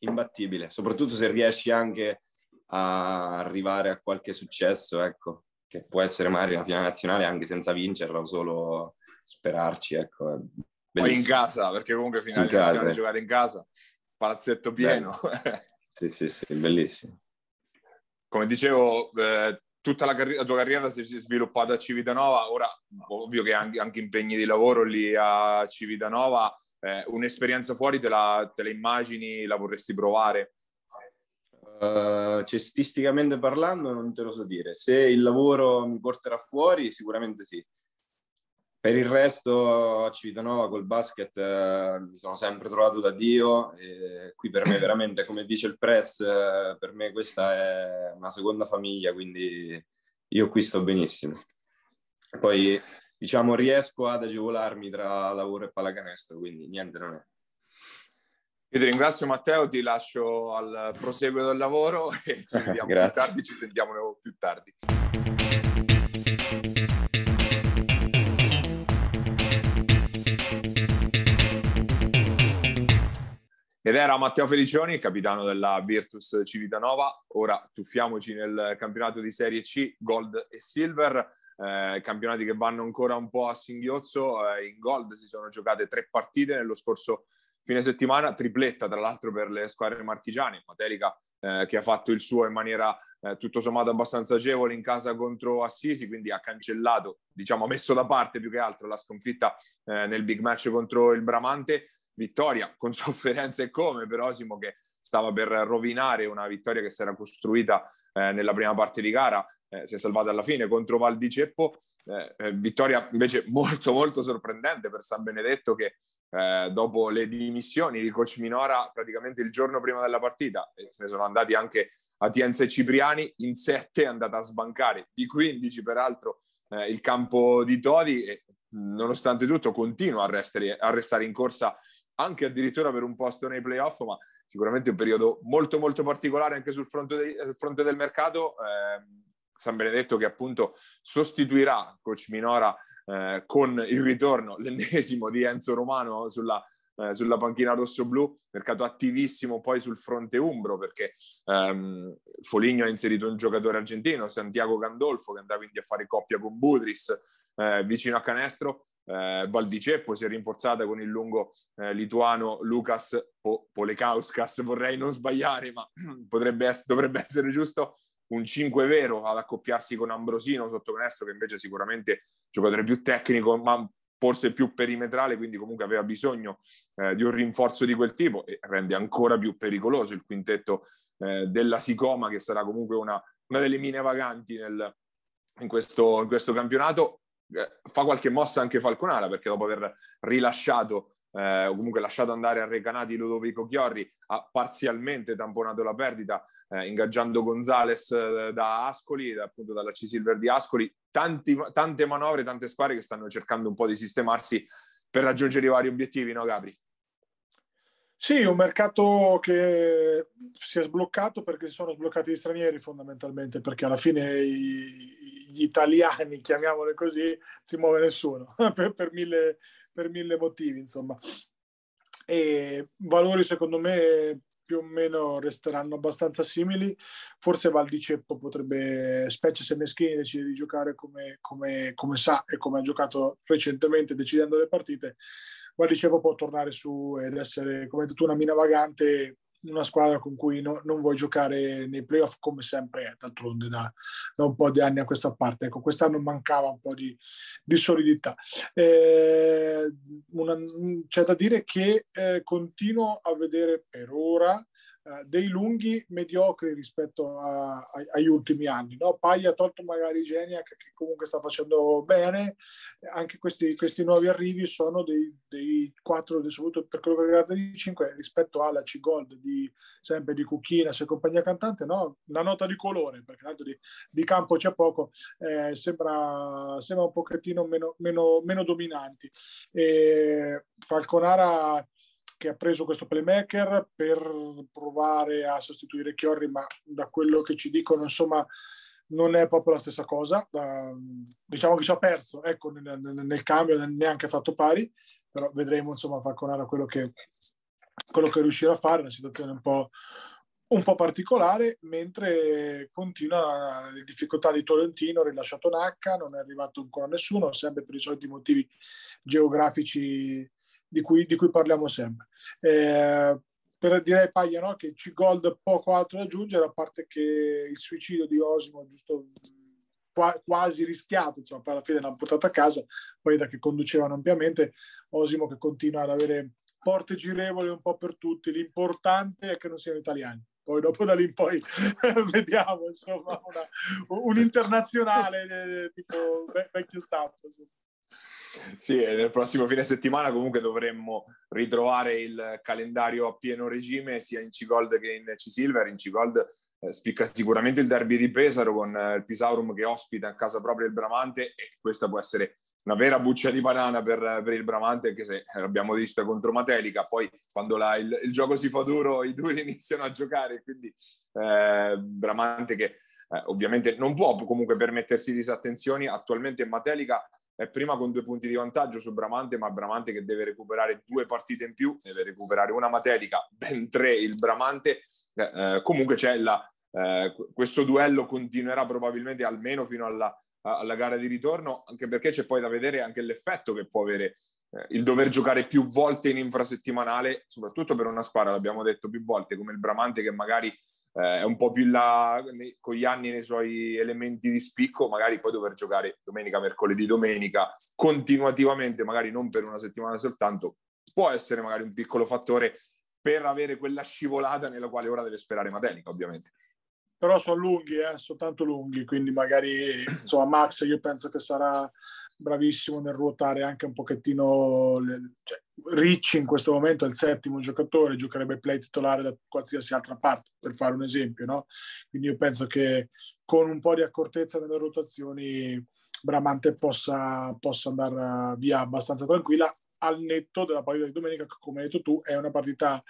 S4: imbattibile, soprattutto se riesci anche a arrivare a qualche successo, ecco, che può essere magari una finale nazionale anche senza vincerla o solo sperarci, ecco.
S2: Poi in casa, perché comunque finale in nazionale casa. giocate in casa, palazzetto pieno.
S4: sì, sì, sì, bellissimo.
S2: Come dicevo, eh, tutta la, carri- la, tua carriera si è sviluppata a Civitanova, ora ovvio che anche, anche impegni di lavoro lì a Civitanova, eh, un'esperienza fuori te la, te la immagini, la vorresti provare?
S4: Uh, cestisticamente parlando non te lo so dire. Se il lavoro mi porterà fuori, sicuramente sì. Per il resto a Civitanova col basket uh, mi sono sempre trovato da Dio e qui per me veramente, come dice il press, uh, per me questa è una seconda famiglia, quindi io qui sto benissimo. Poi diciamo riesco ad agevolarmi tra lavoro e pallacanestro, quindi niente non è.
S2: Io ti ringrazio Matteo, ti lascio al proseguo del lavoro e ci vediamo più tardi, ci sentiamo più tardi. Ed era Matteo Felicioni, capitano della Virtus Civitanova. Ora tuffiamoci nel campionato di Serie C, Gold e Silver, eh, campionati che vanno ancora un po' a singhiozzo. Eh, in Gold si sono giocate tre partite nello scorso fine settimana, tripletta tra l'altro per le squadre marchigiane, Materica eh, che ha fatto il suo in maniera eh, tutto sommato abbastanza agevole in casa contro Assisi, quindi ha cancellato, diciamo, ha messo da parte più che altro la sconfitta eh, nel big match contro il Bramante, vittoria con sofferenza e come per Osimo che stava per rovinare una vittoria che si era costruita eh, nella prima parte di gara, eh, si è salvata alla fine contro Val di Ceppo, eh, vittoria invece molto molto sorprendente per San Benedetto che eh, dopo le dimissioni di coach Minora praticamente il giorno prima della partita e se ne sono andati anche a Tienza e Cipriani in sette è andata a sbancare di 15 peraltro eh, il campo di Todi e nonostante tutto continua a restare, a restare in corsa anche addirittura per un posto nei playoff ma sicuramente un periodo molto molto particolare anche sul fronte, de- sul fronte del mercato eh, San Benedetto che appunto sostituirà coach Minora eh, con il ritorno, l'ennesimo di Enzo Romano sulla, eh, sulla panchina rosso-blu, mercato attivissimo poi sul fronte umbro perché ehm, Foligno ha inserito un giocatore argentino, Santiago Gandolfo, che andrà quindi a fare coppia con Budris eh, vicino a canestro. Eh, Valdiceppo si è rinforzata con il lungo eh, lituano Lucas po- Polekauskas, vorrei non sbagliare, ma potrebbe essere, dovrebbe essere giusto un 5 vero ad accoppiarsi con Ambrosino sotto canestro, che invece sicuramente giocatore più tecnico, ma forse più perimetrale, quindi comunque aveva bisogno eh, di un rinforzo di quel tipo e rende ancora più pericoloso il quintetto eh, della Sicoma, che sarà comunque una, una delle mine vaganti nel, in, questo, in, questo, campionato. Eh, fa qualche mossa anche Falconara, perché dopo aver rilasciato eh, o comunque lasciato andare a Recanati Ludovico Chiorri, ha parzialmente tamponato la perdita, eh, ingaggiando Gonzales eh, da Ascoli, appunto dalla C-Silver di Ascoli, Tanti, tante manovre, tante squadre che stanno cercando un po' di sistemarsi per raggiungere i vari obiettivi, no Gabri?
S3: Sì, un mercato che si è sbloccato perché si sono sbloccati gli stranieri fondamentalmente, perché alla fine gli italiani, chiamiamoli così, si muove nessuno per, per, mille, per mille motivi, insomma. E valori secondo me più o meno resteranno abbastanza simili. Forse Val di Ceppo potrebbe, specie se Meschini decide di giocare come, come, come sa e come ha giocato recentemente decidendo le partite, Val di Ceppo può tornare su ed essere, come hai detto una mina vagante una squadra con cui no, non vuoi giocare nei playoff come sempre è, d'altronde da, da, un po' di anni a questa parte. Ecco, quest'anno mancava un po' di, di solidità. Eh, una, c'è da dire che eh, continuo a vedere per ora eh, dei lunghi mediocri rispetto a, a, agli ultimi anni. No? Pai ha tolto magari Geniac che comunque sta facendo bene, anche questi, questi nuovi arrivi sono dei, dei quattro, soprattutto per quello che riguarda i cinque, rispetto alla C-Gold di, sempre di Cucchina, se compagnia cantante, no? una nota di colore, perché tanto di, di campo c'è poco, eh, sembra, sembra un pochettino meno, meno, meno dominanti. E Falconara che ha preso questo playmaker per provare a sostituire Chiorri, ma da quello che ci dicono, insomma, non è proprio la stessa cosa. Diciamo che ci ha perso, ecco, nel, nel cambio, neanche fatto pari, però vedremo, insomma, Falconara quello che, quello che riuscirà a fare, una situazione un po', un po' particolare, mentre continua le difficoltà di Tolentino, rilasciato Nacca, non è arrivato ancora nessuno, sempre per i soliti motivi geografici di cui, di cui parliamo sempre. Eh, per dire Paglia no, che C-Gold poco altro da aggiungere, a parte che il suicidio di Osimo, giusto qua, quasi rischiato, insomma, poi alla fine l'hanno portato a casa, poi da che conducevano ampiamente, Osimo che continua ad avere porte girevoli un po' per tutti, l'importante è che non siano italiani. Poi dopo da lì in poi vediamo, insomma, una, un internazionale eh, tipo vecchio stampo. Insomma.
S2: Sì, nel prossimo fine settimana comunque dovremmo ritrovare il calendario a pieno regime sia in C-Gold che in C-Silver. In C-Gold eh, spicca sicuramente il derby di Pesaro con eh, il Pisaurum che ospita a casa propria il Bramante e questa può essere una vera buccia di banana per, per il Bramante anche se l'abbiamo vista contro Matelica. Poi quando la, il, il, gioco si fa duro i due iniziano a giocare quindi eh, Bramante che eh, ovviamente non può comunque permettersi disattenzioni. Attualmente in Matelica è prima con due punti di vantaggio su Bramante, ma Bramante che deve recuperare due partite in più, deve recuperare una Matelica, ben tre il Bramante. Eh, eh, comunque c'è la, eh, questo duello continuerà probabilmente almeno fino alla, alla, gara di ritorno, anche perché c'è poi da vedere anche l'effetto che può avere il dover giocare più volte in infrasettimanale, soprattutto per una squadra, l'abbiamo detto più volte, come il Bramante che magari eh, è un po' più in là nei, con gli anni nei suoi elementi di spicco, magari poi dover giocare domenica, mercoledì, domenica continuativamente, magari non per una settimana soltanto, può essere magari un piccolo fattore per avere quella scivolata nella quale ora deve sperare Matelica, ovviamente.
S3: Però sono lunghi, eh, sono tanto lunghi, quindi magari insomma Max io penso che sarà bravissimo nel ruotare anche un pochettino le, cioè, Ricci in questo momento è il settimo giocatore, giocherebbe play titolare da qualsiasi altra parte, per fare un esempio. No? Quindi io penso che con un po' di accortezza nelle rotazioni Bramante possa, possa andare via abbastanza tranquilla al netto della partita di domenica, che come hai detto tu è una partita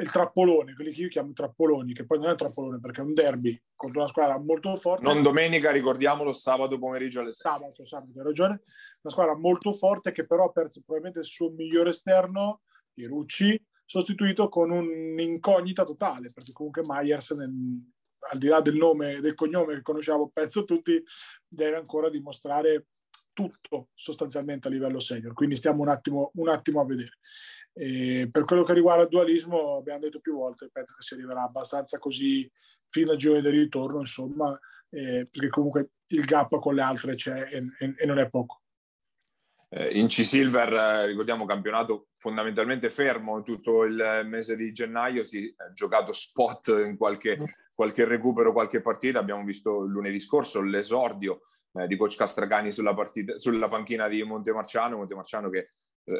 S3: il trappolone, quelli che io chiamo trappoloni, che poi non è un trappolone perché è un derby contro una squadra molto forte.
S2: Non domenica, ricordiamolo, sabato pomeriggio alle 6.
S3: Sabato, sabato, hai ragione. Una squadra molto forte che però ha perso probabilmente il suo migliore esterno, Pierucci, sostituito con un'incognita totale, perché comunque Myers, al di là del nome e del cognome che conosciamo, penso tutti, deve ancora dimostrare tutto sostanzialmente a livello senior. Quindi stiamo un attimo, un attimo a vedere. E per quello che riguarda il dualismo, abbiamo detto più volte, penso che si arriverà abbastanza così fino al giorno del ritorno, insomma, eh, perché comunque il gap con le altre c'è e, e, e non è poco.
S2: Eh, in C-Silver, eh, ricordiamo, campionato fondamentalmente fermo tutto il mese di gennaio, si è giocato spot in qualche, qualche recupero, qualche partita. Abbiamo visto lunedì scorso l'esordio eh, di coach Castracani sulla, partita, sulla panchina di Montemarciano, Montemarciano che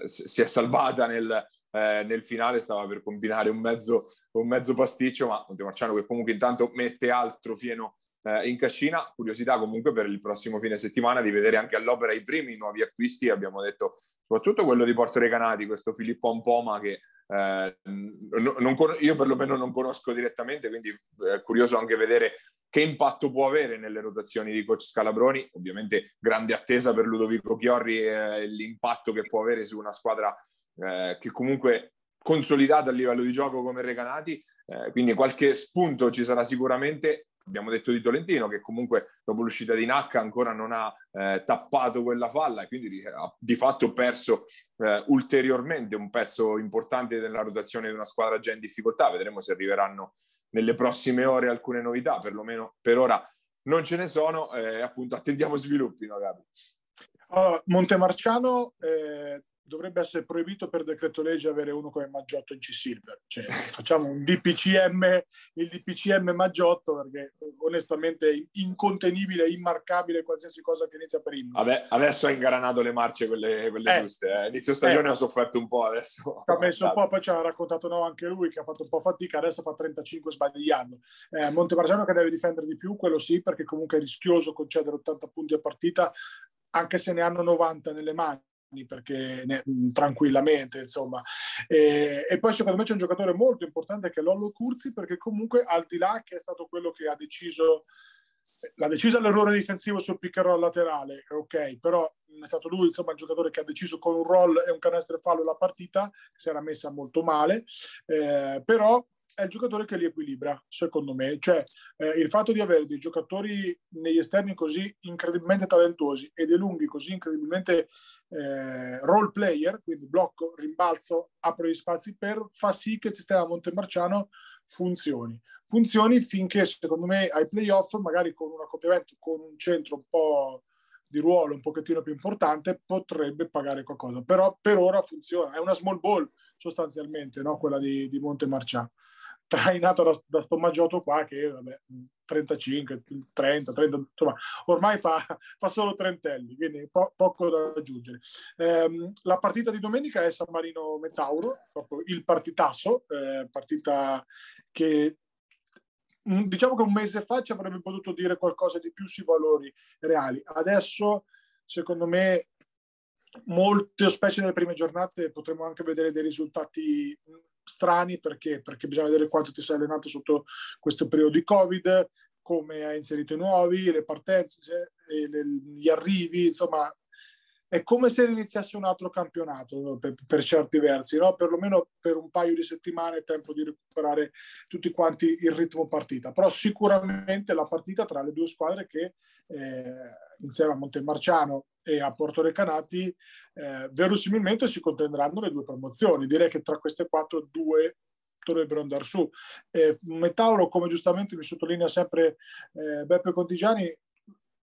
S2: si è salvata nel, eh, nel finale, stava per combinare un mezzo, un mezzo pasticcio, ma Montemarciano che comunque intanto mette altro fieno eh, in cascina. Curiosità comunque per il prossimo fine settimana di vedere anche all'opera i primi nuovi acquisti, abbiamo detto soprattutto quello di Porto Recanati, questo Filippo Ampoma che eh, non, io perlomeno non conosco direttamente, quindi è eh, curioso anche vedere che impatto può avere nelle rotazioni di coach Scalabroni. Ovviamente grande attesa per Ludovico Chiorri e l'impatto che può avere su una squadra eh, che comunque consolidata a livello di gioco come Recanati, eh, quindi qualche spunto ci sarà sicuramente abbiamo detto di Tolentino che comunque dopo l'uscita di Nacca ancora non ha eh, tappato quella falla e quindi ha di fatto perso eh, ulteriormente un pezzo importante della rotazione di una squadra già in difficoltà. Vedremo se arriveranno nelle prossime ore alcune novità, perlomeno per ora non ce ne sono, eh, appunto attendiamo sviluppi, no, Gabi?
S3: Allora, Montemarciano eh, dovrebbe essere proibito per decreto legge avere uno come Maggiotto in C-Silver. Cioè, facciamo un DPCM, il DPCM Maggiotto, perché onestamente è incontenibile, immarcabile qualsiasi cosa che inizia per inno.
S2: Vabbè, adesso ha ingranato le marce, quelle, quelle eh, giuste. Eh. Inizio stagione eh, ha sofferto un po', adesso...
S3: Ha messo un po', poi ci ha raccontato no, anche lui che ha fatto un po' fatica, adesso fa 35 sbagliando. Eh, Montemarciano che deve difendere di più, quello sì, perché comunque è rischioso concedere 80 punti a partita, anche se ne hanno 90 nelle mani perché ne, tranquillamente insomma. E, e, poi secondo me c'è un giocatore molto importante che è Lollo Curzi perché comunque al di là che è stato quello che ha deciso l'ha deciso l'errore difensivo sul pick laterale ok però è stato lui insomma il giocatore che ha deciso con un roll e un canestro fallo la partita si era messa molto male. Eh, però è il giocatore che li equilibra, secondo me. Cioè, eh, il fatto di avere dei giocatori negli esterni così incredibilmente talentuosi e dei lunghi così incredibilmente eh, role player, quindi blocco, rimbalzo, apre gli spazi per, fa sì che il sistema Montemarciano funzioni. Funzioni finché, secondo me, ai playoff, magari con un accoppiamento, con un centro un po' di ruolo un pochettino più importante potrebbe pagare qualcosa però per ora funziona è una small ball sostanzialmente no? quella di, di Montemarciano trainato da, da sto Maggiotto qua che vabbè, 35, 30, 30, insomma, ormai fa, fa solo trentelli, quindi po- poco da aggiungere. Eh, la partita di domenica è San Marino Metauro, proprio il partitasso, eh, partita che diciamo che un mese fa ci avrebbe potuto dire qualcosa di più sui valori reali. Adesso, secondo me, molte specie nelle prime giornate potremo anche vedere dei risultati strani perché, perché bisogna vedere quanto ti sei allenato sotto questo periodo di Covid, come hai inserito i nuovi, le partenze, le, gli arrivi, insomma è come se iniziasse un altro campionato per, per, certi versi, no? perlomeno per un paio di settimane, tempo di recuperare tutti quanti il ritmo partita. Però sicuramente la partita tra le due squadre che eh, insieme a Montemarciano e a Porto Recanati eh, verosimilmente si contenderanno le due promozioni. Direi che tra queste quattro due dovrebbero andare su. Eh, Metauro, come giustamente mi sottolinea sempre eh, Beppe Contigiani,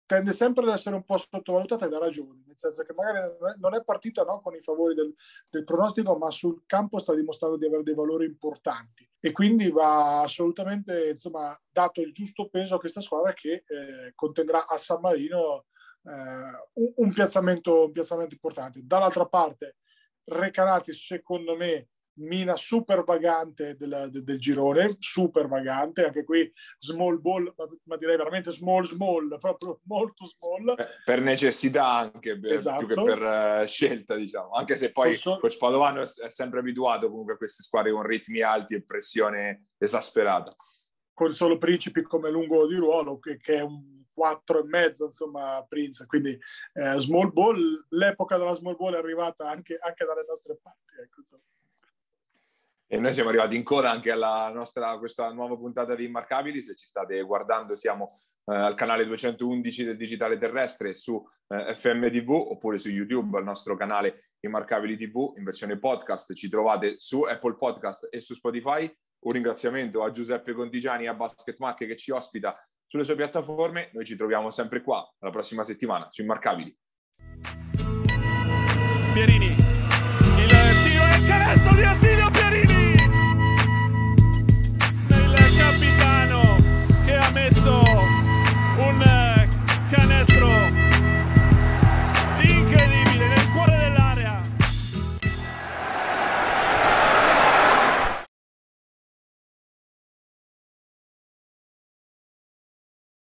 S3: tende sempre ad essere un po' sottovalutata e da ragione, nel senso che magari non è partita no, con i favori del, del, pronostico, ma sul campo sta dimostrando di avere dei valori importanti e quindi va assolutamente insomma, dato il giusto peso a questa squadra che eh, contenderà a San Marino eh, un, un, piazzamento, un piazzamento importante. Dall'altra parte, Recanati secondo me mina super vagante del, del, girone, super vagante, anche qui small ball, ma, direi veramente small small, proprio molto small.
S2: Per necessità anche, per, esatto. più che per uh, scelta, diciamo. Anche se poi Posso... Coach Padovano è, è sempre abituato comunque a queste squadre con ritmi alti e pressione esasperata.
S3: Con solo principi come lungo di ruolo, che, che è un 4 e mezzo, insomma, Prince. Quindi eh, small ball, l'epoca della small ball è arrivata anche, anche dalle nostre parti. Ecco, insomma.
S2: E noi siamo arrivati in coda anche alla nostra questa nuova puntata di Immarcabili. Se ci state guardando, siamo eh, al canale 211 del Digitale Terrestre su eh, FMTV oppure su YouTube, al nostro canale Immarcabili TV in versione podcast. Ci trovate su Apple Podcast e su Spotify. Un ringraziamento a Giuseppe Contigiani e a Basket Mac che ci ospita sulle sue piattaforme. Noi ci troviamo sempre qua la prossima settimana su Immarcabili.
S1: Pierini, il tiro il canestro di Attila!